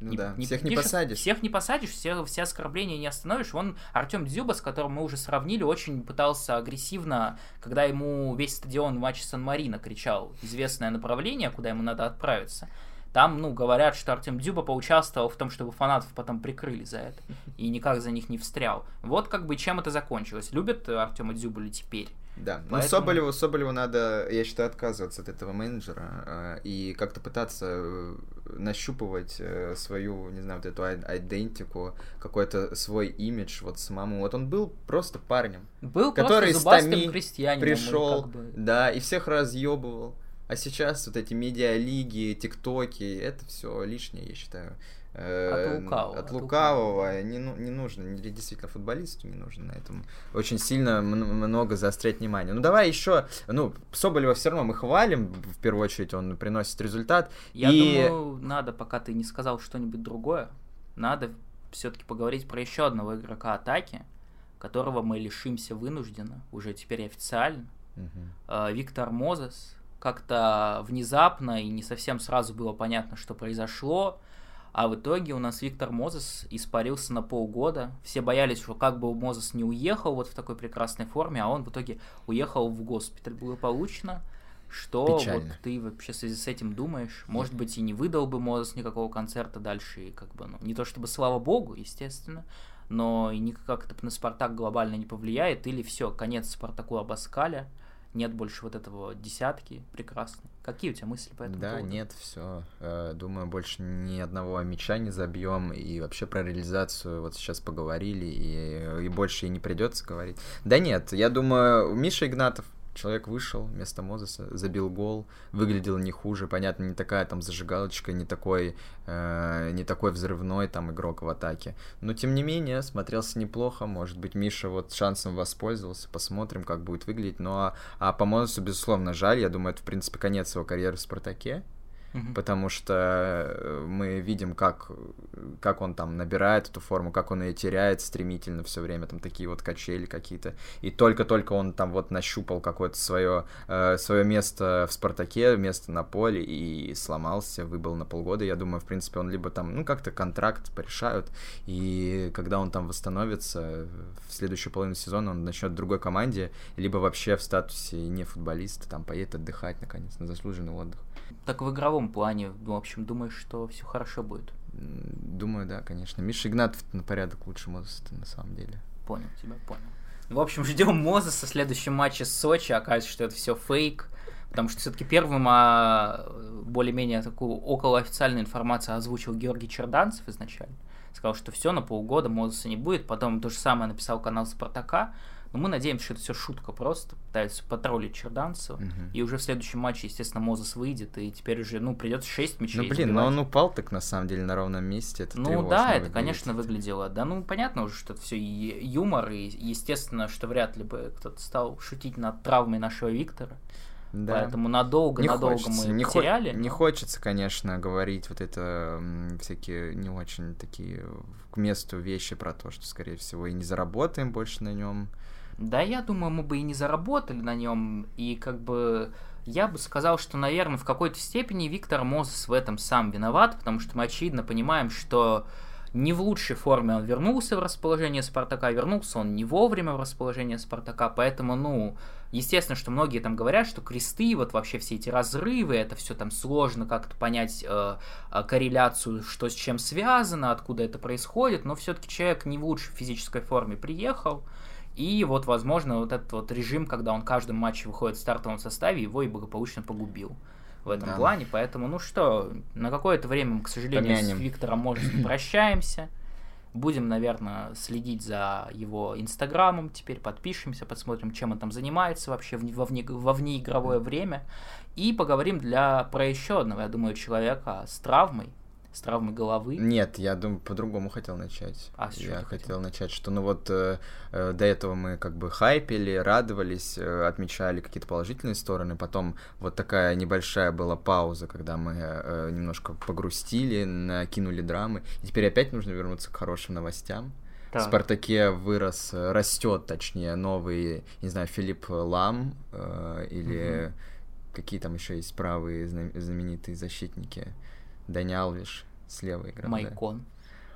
ну
не-
да,
не
всех не
победишь,
посадишь.
Всех не посадишь, все, все оскорбления не остановишь. Вон Артем Дзюба, с которым мы уже сравнили, очень пытался агрессивно, когда ему весь стадион в матче Сан-Марино кричал известное направление, куда ему надо отправиться. Там, ну, говорят, что Артем Дзюба поучаствовал в том, чтобы фанатов потом прикрыли за это. И никак за них не встрял. Вот как бы чем это закончилось. Любят Артема Дзюбу ли теперь?
Да, но
Поэтому-
Соболеву, Соболеву надо, я считаю, отказываться от этого менеджера э, и как-то пытаться э, нащупывать э, свою, не знаю, вот эту айдентику, какой-то свой имидж вот самому. Вот он был просто парнем,
Был
Который
просто
с Томи пришел,
как бы-
да, и всех разъебывал. А сейчас вот эти медиалиги, тиктоки, это все лишнее, я считаю.
Э, от лукавого.
От лукавого. Не, ну, не нужно, действительно, футболисту не нужно на этом очень сильно много заострять внимание. Ну, давай еще, ну, Соболева все равно мы хвалим, в первую очередь он приносит результат.
Я и... думаю, надо, пока ты не сказал что-нибудь другое, надо все-таки поговорить про еще одного игрока атаки, которого мы лишимся вынужденно, уже теперь официально. Угу. Виктор Мозес. Как-то внезапно и не совсем сразу было понятно, что произошло. А в итоге у нас Виктор Мозес испарился на полгода. Все боялись, что как бы Мозес не уехал вот в такой прекрасной форме, а он в итоге уехал в госпиталь благополучно. Что Печально. вот ты вообще в связи с этим думаешь? Может быть, и не выдал бы Мозес никакого концерта дальше, и как бы, ну, не то чтобы слава богу, естественно, но и никак это на Спартак глобально не повлияет, или все, конец Спартаку Абаскаля, нет больше вот этого десятки прекрасной. Какие у тебя мысли по этому
Да,
поводу?
нет, все. Э, думаю, больше ни одного мяча не забьем. И вообще про реализацию вот сейчас поговорили, и, и больше и не придется говорить. Да нет, я думаю, Миша Игнатов Человек вышел вместо Мозеса, забил гол, выглядел не хуже, понятно, не такая там зажигалочка, не такой, э, не такой взрывной там игрок в атаке. Но тем не менее, смотрелся неплохо, может быть, Миша вот шансом воспользовался, посмотрим, как будет выглядеть. Ну а, а по Мозесу, безусловно, жаль, я думаю, это, в принципе, конец его карьеры в Спартаке угу. потому что э, мы видим, как, как он там набирает эту форму, как он ее теряет стремительно все время, там такие вот качели какие-то. И только-только он там вот нащупал какое-то свое, э, свое место в Спартаке, место на поле и сломался, выбыл на полгода. Я думаю, в принципе, он либо там, ну, как-то контракт порешают, и когда он там восстановится в следующую половину сезона, он начнет в другой команде, либо вообще в статусе не футболиста, там поедет отдыхать, наконец, на заслуженный отдых.
Так в игровом плане, в общем, думаешь, что все хорошо будет?
Думаю, да, конечно. Миша Игнатов на порядок лучше Мозеса на самом деле.
Понял тебя, понял. В общем, ждем Мозеса в следующем матче с Сочи. Оказывается, что это все фейк. Потому что все-таки первым а, более-менее такую околоофициальную информацию озвучил Георгий Черданцев изначально. Сказал, что все, на полгода Мозеса не будет. Потом то же самое написал канал Спартака. Но мы надеемся, что это все шутка просто. Пытаются потроллить Черданцева. Угу. И уже в следующем матче, естественно, Мозес выйдет. И теперь уже, ну, придется 6 мячей
Ну, блин, но он упал так, на самом деле, на ровном месте. Это
ну, да, это, выглядит. конечно, выглядело. Да, ну, понятно уже, что это все юмор. И, естественно, что вряд ли бы кто-то стал шутить над травмой нашего Виктора. Да. Поэтому надолго, не надолго хочется, мы
не
потеряли.
Хо- но... Не хочется, конечно, говорить вот это всякие не очень такие к месту вещи про то, что, скорее всего, и не заработаем больше на нем.
Да, я думаю, мы бы и не заработали на нем, и как бы я бы сказал, что, наверное, в какой-то степени Виктор Мозес в этом сам виноват, потому что мы очевидно понимаем, что не в лучшей форме он вернулся в расположение Спартака, вернулся он не вовремя в расположение Спартака, поэтому, ну, естественно, что многие там говорят, что кресты, вот вообще все эти разрывы, это все там сложно как-то понять э, э, корреляцию, что с чем связано, откуда это происходит, но все-таки человек не в лучшей физической форме приехал, и вот, возможно, вот этот вот режим, когда он каждом матче выходит в стартовом составе, его и благополучно погубил в этом да. плане. Поэтому, ну что, на какое-то время мы, к сожалению, Помянем. с Виктором, может, прощаемся. Будем, наверное, следить за его инстаграмом теперь, подпишемся, посмотрим, чем он там занимается вообще во, вне, во внеигровое время. И поговорим для, про еще одного, я думаю, человека с травмой, с травмой головы.
Нет, я думаю, по-другому хотел начать.
А, с
я хотел?
хотел
начать, что ну вот э, э, до этого мы как бы хайпели, радовались, э, отмечали какие-то положительные стороны, потом вот такая небольшая была пауза, когда мы э, немножко погрустили, накинули драмы, и теперь опять нужно вернуться к хорошим новостям. Так. В Спартаке вырос, растет, точнее, новый, не знаю, Филипп Лам э, или угу. какие там еще есть правые знаменитые защитники. Дани Алвиш слева играл.
Майкон. Да.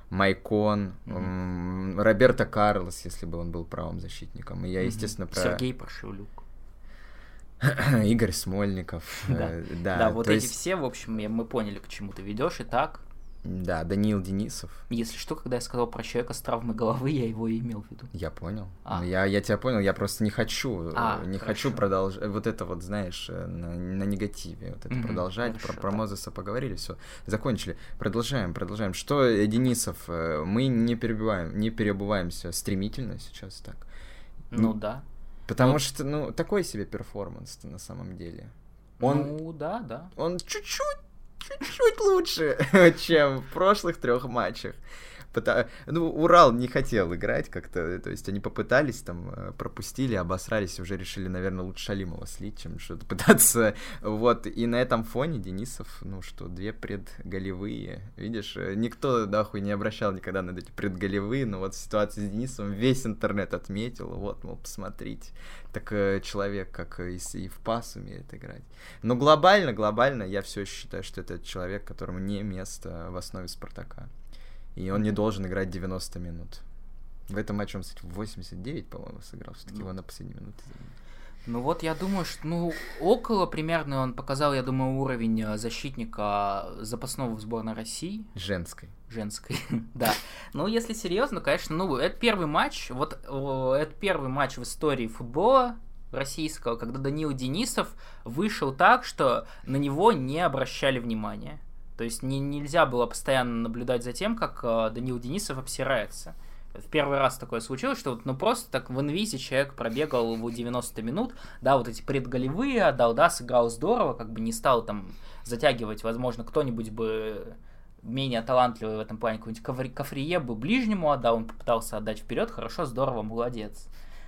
Майкон, mm-hmm. Роберто Карлос, если бы он был правым защитником. И я, mm-hmm. естественно, про...
Сергей Пашевлюк.
Игорь Смольников.
Да, э, да, да вот эти есть... все, в общем, мы поняли, к чему ты ведешь. И так,
да, Даниил Денисов.
Если что, когда я сказал про человека с травмой головы, я его имел в виду.
Я понял. А. Я, я тебя понял, я просто не хочу, а, не хорошо. хочу продолжать, вот это вот, знаешь, э, на, на негативе, вот это mm-hmm, продолжать, хорошо, про, про Мозеса поговорили, все, закончили. Продолжаем, продолжаем. Что, э, Денисов, э, мы не перебиваем, не переобуваемся стремительно сейчас так.
Ну да.
Потому ну... что, ну, такой себе перформанс на самом деле.
Он, ну, да, да.
Он чуть-чуть, чуть-чуть лучше, чем в прошлых трех матчах. Ну, Урал не хотел играть как-то, то есть они попытались, там, э, пропустили, обосрались, уже решили, наверное, лучше Шалимова слить, чем что-то пытаться. Вот, и на этом фоне Денисов, ну что, две предголевые, видишь, э, никто, нахуй, не обращал никогда на эти предголевые, но вот ситуация с Денисовым весь интернет отметил, вот, мол, посмотрите, так э, человек как и, и в пас умеет играть. Но глобально, глобально я все считаю, что это человек, которому не место в основе Спартака и он не должен играть 90 минут. В этом матче он, кстати, 89, по-моему, сыграл, все-таки ну. его на последней минуте
Ну вот я думаю, что ну около примерно он показал, я думаю, уровень э, защитника запасного в сборной России.
Женской.
Женской, да. Ну, если серьезно, конечно, ну, это первый матч, вот это первый матч в истории футбола российского, когда Данил Денисов вышел так, что на него не обращали внимания. То есть не, нельзя было постоянно наблюдать за тем, как э, Данил Денисов обсирается. В первый раз такое случилось, что вот, ну просто так в инвизе человек пробегал его 90 минут, да, вот эти предголевые отдал, да, сыграл здорово, как бы не стал там затягивать, возможно, кто-нибудь бы менее талантливый в этом плане, какой-нибудь Кафрие бы ближнему отдал, он попытался отдать вперед, хорошо, здорово, молодец.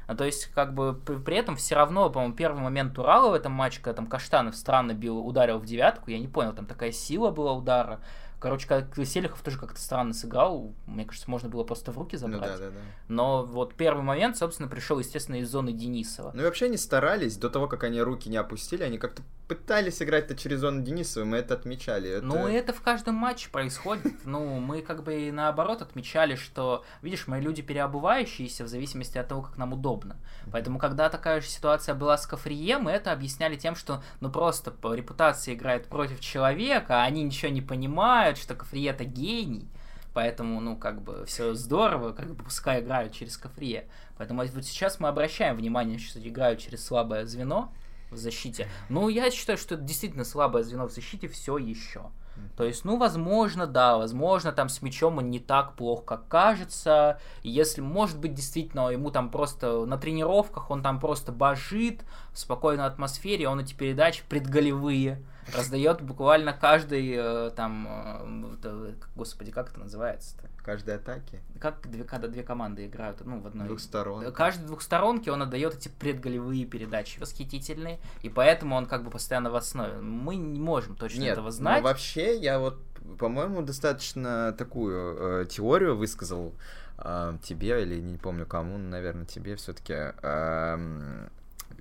А то есть, как бы, при, при этом все равно, по-моему, первый момент Урала в этом матче, когда там Каштанов странно бил, ударил в девятку, я не понял, там такая сила была удара. Короче, как Селихов тоже как-то странно сыграл. Мне кажется, можно было просто в руки ну забрать. Ну, да, да, да. Но вот первый момент, собственно, пришел, естественно, из зоны Денисова.
Ну и вообще они старались, до того, как они руки не опустили, они как-то пытались играть-то через зону Денисова, мы это отмечали. Это...
Ну, это в каждом матче происходит. Ну, мы как бы и наоборот отмечали, что, видишь, мы люди переобувающиеся в зависимости от того, как нам удобно. Поэтому, когда такая же ситуация была с Кафрие, мы это объясняли тем, что, ну, просто по репутации играет против человека, а они ничего не понимают, что Кафрие это гений. Поэтому, ну, как бы, все здорово, как бы, пускай играют через Кафрие. Поэтому вот сейчас мы обращаем внимание, что играют через слабое звено, в защите. Ну, я считаю, что это действительно слабое звено в защите все еще. То есть, ну, возможно, да, возможно, там с мячом он не так плохо, как кажется. Если, может быть, действительно, ему там просто на тренировках он там просто божит в спокойной атмосфере, он эти передачи предголевые раздает буквально каждый э, там, э, господи, как это называется-то?
Каждой атаке?
Как две, когда две команды играют, ну, в одной...
Двухсторонке.
Каждой двухсторонке он отдает эти предголевые передачи восхитительные, и поэтому он как бы постоянно в основе. Мы не можем точно
Нет,
этого знать.
Но вообще я вот, по-моему, достаточно такую э, теорию высказал э, тебе или не помню кому, наверное, тебе все-таки. Э,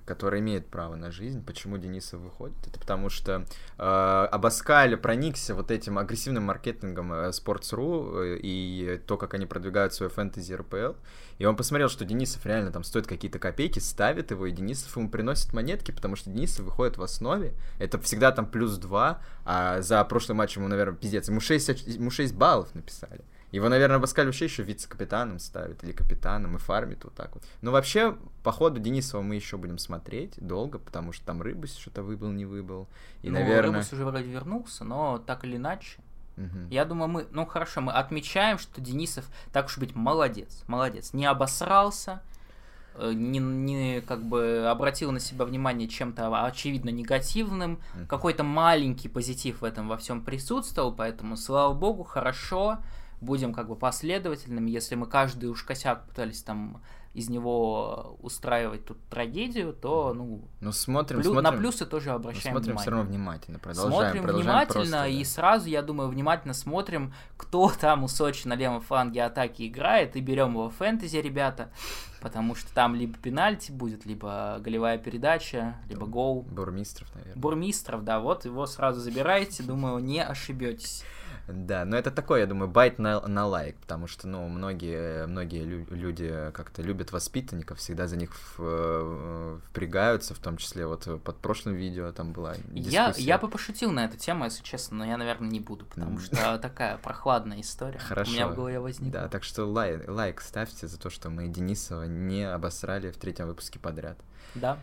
который имеет право на жизнь. Почему Денисов выходит? Это потому что э, Абаскаль проникся вот этим агрессивным маркетингом э, Sports.ru э, и то, как они продвигают свой фэнтези РПЛ. И он посмотрел, что Денисов реально там стоит какие-то копейки, ставит его, и Денисов ему приносит монетки, потому что Денисов выходит в основе. Это всегда там плюс 2, а за прошлый матч ему, наверное, пиздец. Ему 6, ему 6 баллов написали. Его, наверное, Баскаль вообще еще вице-капитаном ставит, или капитаном, и фармит вот так вот. Но вообще, по ходу Денисова мы еще будем смотреть долго, потому что там Рыбус что-то выбыл, не выбыл.
И, ну, наверное... Рыбус уже вроде вернулся, но так или иначе. Угу. Я думаю, мы, ну хорошо, мы отмечаем, что Денисов, так уж быть, молодец, молодец. Не обосрался, э, не, не как бы обратил на себя внимание чем-то очевидно негативным, mm какой-то маленький позитив в этом во всем присутствовал, поэтому слава богу, хорошо будем как бы последовательными, если мы каждый уж косяк пытались там из него устраивать тут трагедию, то, ну,
ну смотрим,
плю,
смотрим,
на плюсы тоже обращаем
смотрим
внимание.
все равно внимательно, продолжаем.
Смотрим
продолжаем
внимательно просто, и да. сразу, я думаю, внимательно смотрим, кто там у Сочи на левом фланге атаки играет, и берем его в фэнтези, ребята, потому что там либо пенальти будет, либо голевая передача, либо гол.
Бурмистров, наверное.
Бурмистров, да, вот его сразу забираете, думаю, не ошибетесь.
Да, но это такой, я думаю, байт на, на лайк, потому что, ну, многие, многие лю- люди как-то любят воспитанников, всегда за них в, в, впрягаются, в том числе вот под прошлым видео там была дискуссия.
Я, я бы пошутил на эту тему, если честно, но я, наверное, не буду, потому что такая прохладная история
Хорошо.
у меня в голове возникла.
Да, так что лайк, лайк ставьте за то, что мы Денисова не обосрали в третьем выпуске подряд.
Да.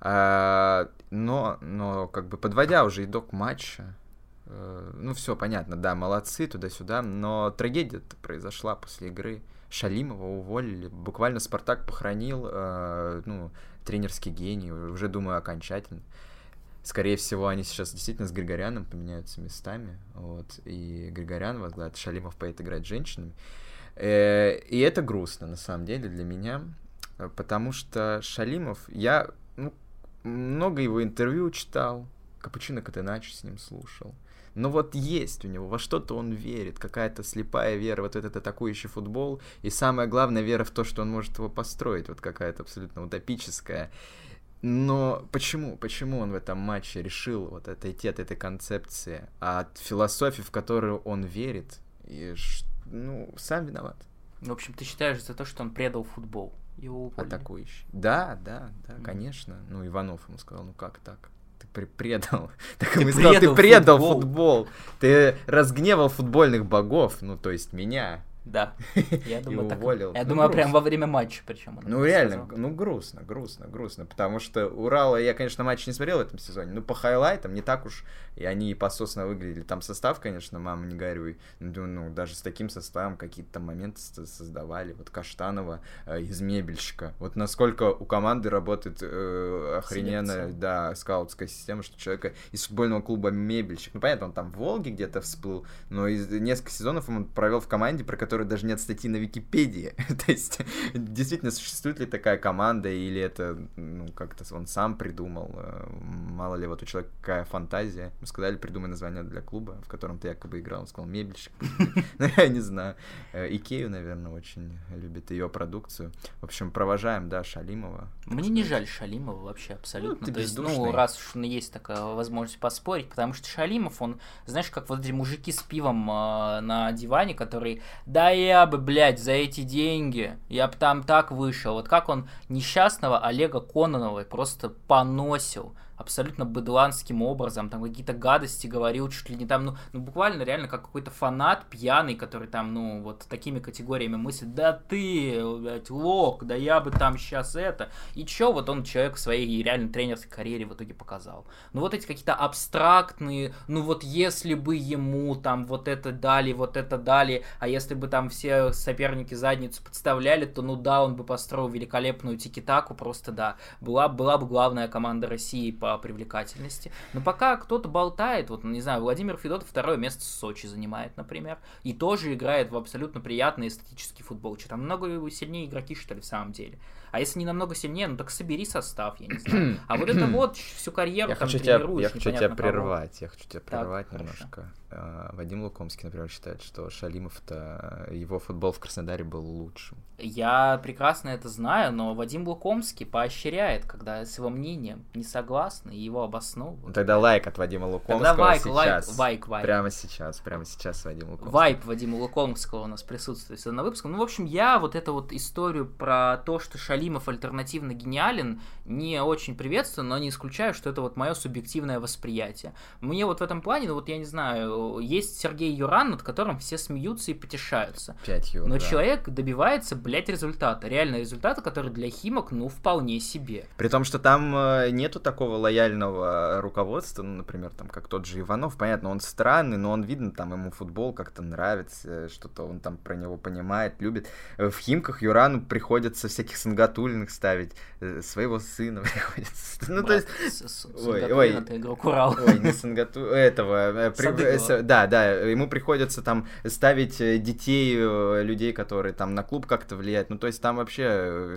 А, но, но, как бы подводя уже итог матча, Э, ну, все понятно, да, молодцы туда-сюда, но трагедия произошла после игры. Шалимова уволили, буквально Спартак похоронил, э, ну, тренерский гений, уже думаю окончательно. Скорее всего, они сейчас действительно с Григоряном поменяются местами. Вот, и Григорян возглавит, Шалимов поедет играть женщинами. Э, и это грустно, на самом деле, для меня, потому что Шалимов, я ну, много его интервью читал, Капучино Катеначи с ним слушал. Но вот есть у него, во что-то он верит, какая-то слепая вера, вот этот атакующий футбол, и самое главное, вера в то, что он может его построить, вот какая-то абсолютно утопическая. Но почему? Почему он в этом матче решил вот отойти от этой концепции, от философии, в которую он верит? И, ну, сам виноват.
В общем, ты считаешь за то, что он предал футбол?
Его Атакующий. Да, да, да, mm. конечно. Ну, Иванов ему сказал, ну как так? Ты предал. Так ему сказал, ты предал футбол. футбол. Ты разгневал футбольных богов, ну, то есть меня.
Да. Я думаю, так. уволил. Я ну, думаю, грустно. прям во время матча причем.
Ну, реально, сказал. ну, грустно, грустно, грустно. Потому что Урала, я, конечно, матч не смотрел в этом сезоне, но по хайлайтам не так уж и они пососно выглядели. Там состав, конечно, мама, не горюй. Ну, ну даже с таким составом какие-то там моменты создавали. Вот Каштанова э, из мебельщика. Вот насколько у команды работает э, охрененная, да, скаутская система, что человека из футбольного клуба мебельщик. Ну, понятно, он там в Волге где-то всплыл, но из несколько сезонов он провел в команде, про которую даже нет статьи на Википедии. То есть, действительно, существует ли такая команда, или это, ну, как-то он сам придумал. Э, мало ли, вот у человека какая фантазия сказали, придумай название для клуба, в котором ты якобы играл. Он сказал, мебельщик. Ну, я не знаю. Э, Икею, наверное, очень любит ее продукцию. В общем, провожаем, да, Шалимова.
Мне не жаль Шалимова вообще абсолютно. Ну, То есть, ну, раз уж есть такая возможность поспорить, потому что Шалимов, он, знаешь, как вот эти мужики с пивом э, на диване, которые, да я бы, блядь, за эти деньги, я бы там так вышел. Вот как он несчастного Олега Кононова просто поносил абсолютно быдланским образом, там какие-то гадости говорил, чуть ли не там, ну, ну буквально реально как какой-то фанат пьяный, который там, ну, вот такими категориями мыслит, да ты, блядь, лох, да я бы там сейчас это. И чё вот он человек в своей реально тренерской карьере в итоге показал? Ну вот эти какие-то абстрактные, ну вот если бы ему там вот это дали, вот это дали, а если бы там все соперники задницу подставляли, то ну да, он бы построил великолепную тики-таку, просто да, была, была бы главная команда России по по привлекательности. Но пока кто-то болтает, вот, не знаю, Владимир Федотов второе место в Сочи занимает, например, и тоже играет в абсолютно приятный эстетический футбол. Что там много сильнее игроки, что ли, в самом деле. А если не намного сильнее, ну так собери состав, я не знаю. А вот это вот всю карьеру
я
там
хочу тебя, Я хочу тебя прервать, я хочу тебя прервать так, немножко. Хорошо. А, Вадим Лукомский, например, считает, что Шалимов-то, его футбол в Краснодаре был лучшим.
Я прекрасно это знаю, но Вадим Лукомский поощряет, когда с его мнением не согласны, и его обосновывают. Ну,
тогда лайк от Вадима Лукомского тогда лайк, сейчас. Лайк, лайк, лайк. Прямо сейчас, прямо сейчас Вадим Лукомский.
Вайп Вадима Лукомского у нас присутствует на выпуске. Ну, в общем, я вот эту вот историю про то, что Шалимов альтернативно гениален, не очень приветствую, но не исключаю, что это вот мое субъективное восприятие. Мне вот в этом плане, ну вот я не знаю, есть Сергей Юран, над которым все смеются и потешаются. 5 юр, Но да. человек добивается, блядь, результата. Реально результата, который для Химок, ну, вполне себе.
При том, что там э, нету такого лояльного руководства, ну, например, там, как тот же Иванов. Понятно, он странный, но он видно, там, ему футбол как-то нравится, что-то он там про него понимает, любит. В Химках Юрану приходится всяких Сангатулиных ставить, э, своего сына приходится. Ну, то есть... Ой, ой, ой, не Сангату... Этого... Э, да, да, ему приходится там ставить э, детей, э, людей, которые там на клуб как-то влияют. Ну, то есть там вообще, э,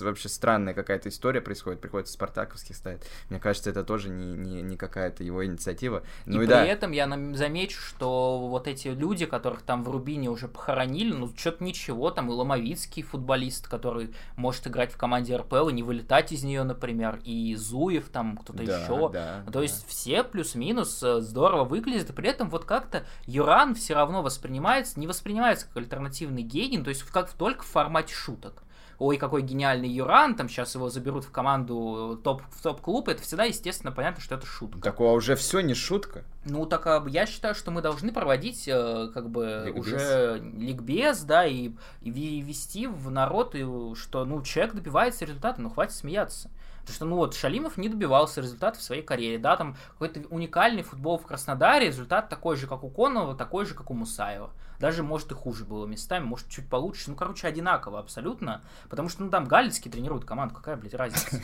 вообще странная какая-то история происходит, приходится спартаковских ставить. Мне кажется, это тоже не, не, не какая-то его инициатива.
Ну, и, и при да. этом я замечу, что вот эти люди, которых там в Рубине уже похоронили, ну, что-то ничего, там и Ломовицкий футболист, который может играть в команде РПЛ и не вылетать из нее, например, и Зуев, там кто-то да, еще. Да, то да. есть все плюс-минус здорово выглядят, и при этом вот как-то Юран все равно воспринимается, не воспринимается как альтернативный гений, то есть как только в формате шуток ой, какой гениальный Юран, там сейчас его заберут в команду топ, в топ-клуб, это всегда, естественно, понятно, что это шутка.
Такого уже все не шутка.
Ну, так а, я считаю, что мы должны проводить э, как бы ликбез. уже ликбез, да, и, и вести в народ, и, что, ну, человек добивается результата, ну, хватит смеяться. Потому что, ну вот, Шалимов не добивался результата в своей карьере, да, там какой-то уникальный футбол в Краснодаре, результат такой же, как у Конова, такой же, как у Мусаева. Даже, может, и хуже было местами, может, чуть получше. Ну, короче, одинаково абсолютно. Потому что, ну, там Галицкий тренирует команду, какая, блядь, разница?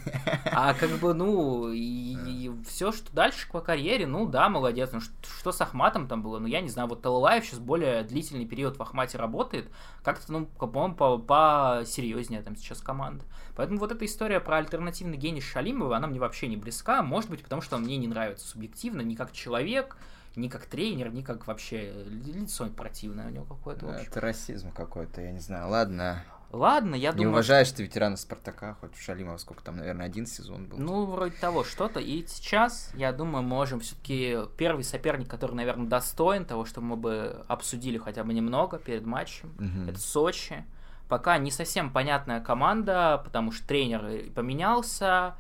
А как бы, ну, и, и все, что дальше по карьере, ну, да, молодец. Ну, что, что с Ахматом там было? Ну, я не знаю, вот Талалаев сейчас более длительный период в Ахмате работает. Как-то, ну, по-моему, посерьезнее там сейчас команда. Поэтому вот эта история про альтернативный гений Шалимова, она мне вообще не близка. Может быть, потому что он мне не нравится субъективно, не как человек, ни как тренер, ни как вообще лицо противное у него какое-то.
Это расизм какой-то, я не знаю. Ладно.
Ладно, я
не
думаю...
Не уважаешь что... ты ветерана Спартака, хоть у Шалимова сколько там, наверное, один сезон был.
Ну, вроде того, что-то. И сейчас, я думаю, можем все-таки первый соперник, который, наверное, достоин того, что мы бы обсудили хотя бы немного перед матчем, угу. это Сочи. Пока не совсем понятная команда, потому что тренер поменялся,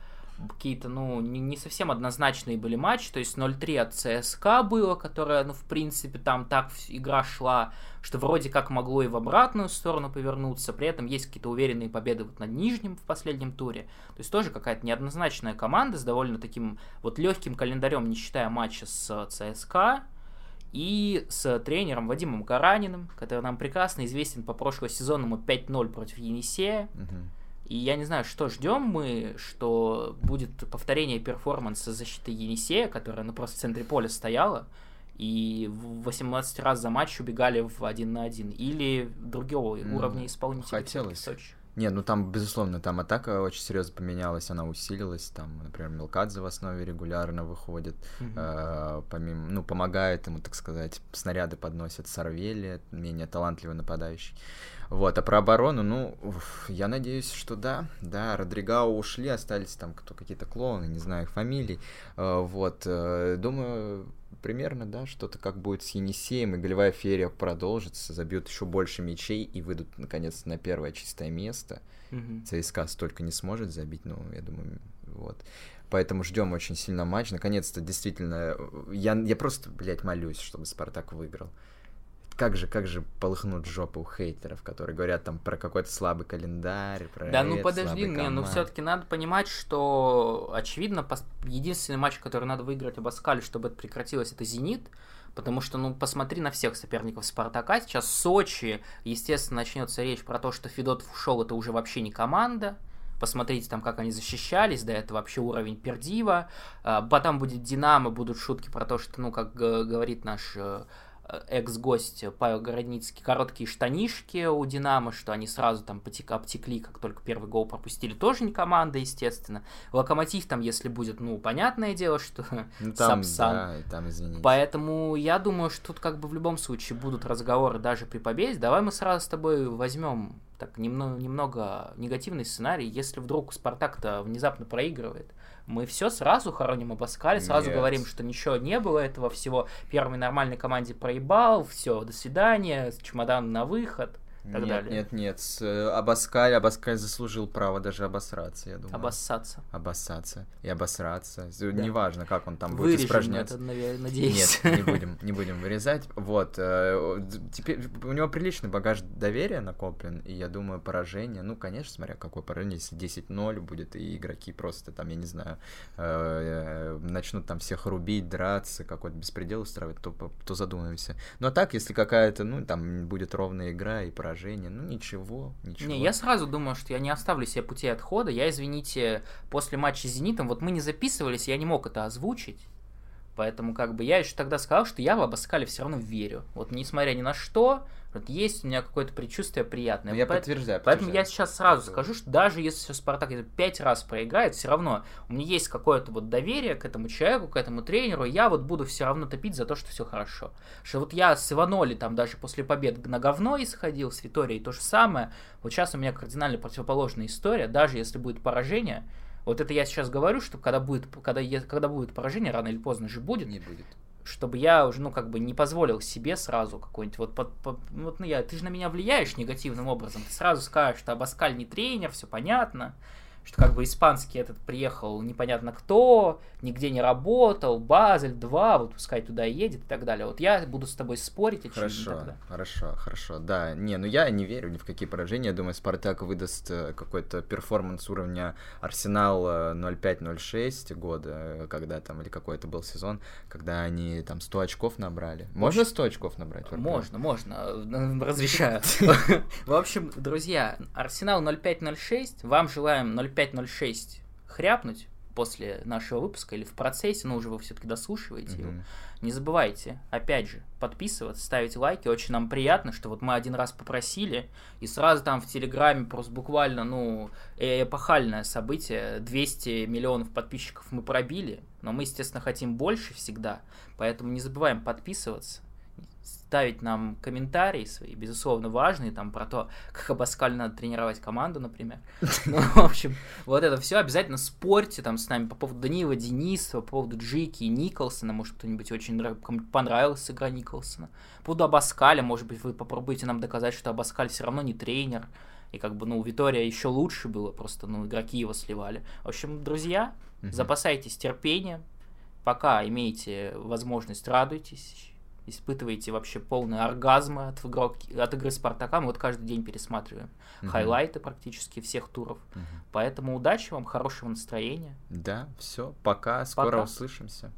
какие-то, ну, не, не совсем однозначные были матчи, то есть 0-3 от ЦСКА было, которая, ну, в принципе, там так игра шла, что вроде как могло и в обратную сторону повернуться, при этом есть какие-то уверенные победы вот над Нижним в последнем туре, то есть тоже какая-то неоднозначная команда с довольно таким вот легким календарем, не считая матча с ЦСКА, и с тренером Вадимом Гараниным, который нам прекрасно известен по прошлосезонному 5-0 против Енисея. Угу. И я не знаю, что ждем мы, что будет повторение перформанса защиты Енисея, которая ну, просто в центре поля стояла, и 18 раз за матч убегали в один на один, или другого mm, уровня исполнителя.
Хотелось. Сочи. Нет, ну там, безусловно, там атака очень серьезно поменялась, она усилилась, там, например, Мелкадзе в основе регулярно выходит, mm-hmm. э, помимо, ну, помогает ему, так сказать, снаряды подносят Сарвели, менее талантливый нападающий. Вот, а про оборону, ну, я надеюсь, что да, да, Родригао ушли, остались там кто какие-то клоуны, не знаю их фамилий, э, вот, э, думаю, примерно, да, что-то как будет с Енисеем, и голевая ферия продолжится, забьют еще больше мячей и выйдут, наконец, на первое чистое место. Mm-hmm. ЦСКА столько не сможет забить, ну, я думаю, вот. Поэтому ждем очень сильно матч. Наконец-то, действительно, я, я просто, блядь, молюсь, чтобы Спартак выиграл как же, как же полыхнут жопы у хейтеров, которые говорят там про какой-то слабый календарь, про
Да, ну подожди, не, ну все-таки надо понимать, что очевидно единственный матч, который надо выиграть Абаскале, чтобы это прекратилось, это Зенит. Потому что, ну, посмотри на всех соперников Спартака. Сейчас Сочи, естественно, начнется речь про то, что Федотов ушел, это уже вообще не команда. Посмотрите там, как они защищались, да, это вообще уровень Пердива. А, потом будет Динамо, будут шутки про то, что, ну, как говорит наш э, экс-гость Павел Городницкий короткие штанишки у Динамо, что они сразу там потек, обтекли, как только первый гол пропустили. Тоже не команда, естественно. Локомотив там, если будет, ну, понятное дело, что
ну, там, Сапсан. Да, там, извините.
Поэтому я думаю, что тут как бы в любом случае будут разговоры даже при победе. Давай мы сразу с тобой возьмем так немного, немного негативный сценарий. Если вдруг Спартак-то внезапно проигрывает, мы все сразу хороним Абаскаль, сразу Нет. говорим, что ничего не было этого всего. Первой нормальной команде проебал, все, до свидания, чемодан на выход так
нет,
далее.
Нет, нет, с э, Абаскаль, Абаскаль заслужил право даже обосраться, я думаю.
Обоссаться.
Обоссаться и обосраться. Да. Неважно, как он там
Вырежем
будет испражняться.
это, надеюсь.
Нет, не будем, не будем вырезать. Вот, э, теперь у него приличный багаж доверия накоплен, и я думаю, поражение, ну, конечно, смотря какое поражение, если 10-0 будет, и игроки просто там, я не знаю, э, начнут там всех рубить, драться, какой-то беспредел устраивать, то, то задумаемся. Но так, если какая-то, ну, там будет ровная игра и поражение, поражение. Ну ничего, ничего.
Не, я сразу думаю, что я не оставлю себе пути отхода. Я, извините, после матча с Зенитом, вот мы не записывались, я не мог это озвучить. Поэтому как бы я еще тогда сказал, что я в Абаскале все равно верю. Вот несмотря ни на что, вот есть у меня какое-то предчувствие приятное.
Ну, я Поэт... подтверждаю,
Поэтому я сейчас сразу это... скажу, что даже если Спартак пять раз проиграет, все равно у меня есть какое-то вот доверие к этому человеку, к этому тренеру, и я вот буду все равно топить за то, что все хорошо. Что вот я с Иваноли там даже после побед на говно исходил, с Виторией то же самое. Вот сейчас у меня кардинально противоположная история, даже если будет поражение, вот это я сейчас говорю, что когда будет, когда, когда будет поражение, рано или поздно же будет.
Не будет.
Чтобы я уже, ну, как бы не позволил себе сразу какой-нибудь вот, под, под, вот, ну, я, ты же на меня влияешь негативным образом. Ты сразу скажешь, что Абаскаль не тренер, все понятно что как бы испанский этот приехал непонятно кто, нигде не работал, Базель 2, вот пускай туда едет и так далее. Вот я буду с тобой спорить,
Хорошо, тогда. хорошо, хорошо, да. Не, ну я не верю ни в какие поражения. Я думаю, Спартак выдаст э, какой-то перформанс уровня Арсенал 05-06 года, э, когда там, или какой это был сезон, когда они там 100 очков набрали. Можно 100 очков набрать?
Можно, можно, разрешаю. В общем, друзья, Арсенал 05-06, вам желаем 05 0506 хряпнуть после нашего выпуска или в процессе, но уже вы все-таки дослушиваете mm-hmm. его. Не забывайте, опять же, подписываться, ставить лайки. Очень нам приятно, что вот мы один раз попросили, и сразу там в Телеграме просто буквально, ну, эпохальное событие. 200 миллионов подписчиков мы пробили, но мы, естественно, хотим больше всегда. Поэтому не забываем подписываться ставить нам комментарии свои, безусловно, важные, там, про то, как Абаскаль надо тренировать команду, например. Ну, в общем, вот это все обязательно спорьте там с нами по поводу Данила Денисова, по поводу Джики и Николсона, может, кто-нибудь очень понравилась игра Николсона. По поводу Абаскаля, может быть, вы попробуете нам доказать, что Абаскаль все равно не тренер, и как бы, ну, у Витория еще лучше было, просто, ну, игроки его сливали. В общем, друзья, запасайтесь терпением, пока имеете возможность, радуйтесь, испытываете вообще полный оргазм от, игрок, от игры Спартака. Мы вот каждый день пересматриваем угу. хайлайты практически всех туров. Угу. Поэтому удачи вам, хорошего настроения.
Да, все, пока, скоро пока. услышимся.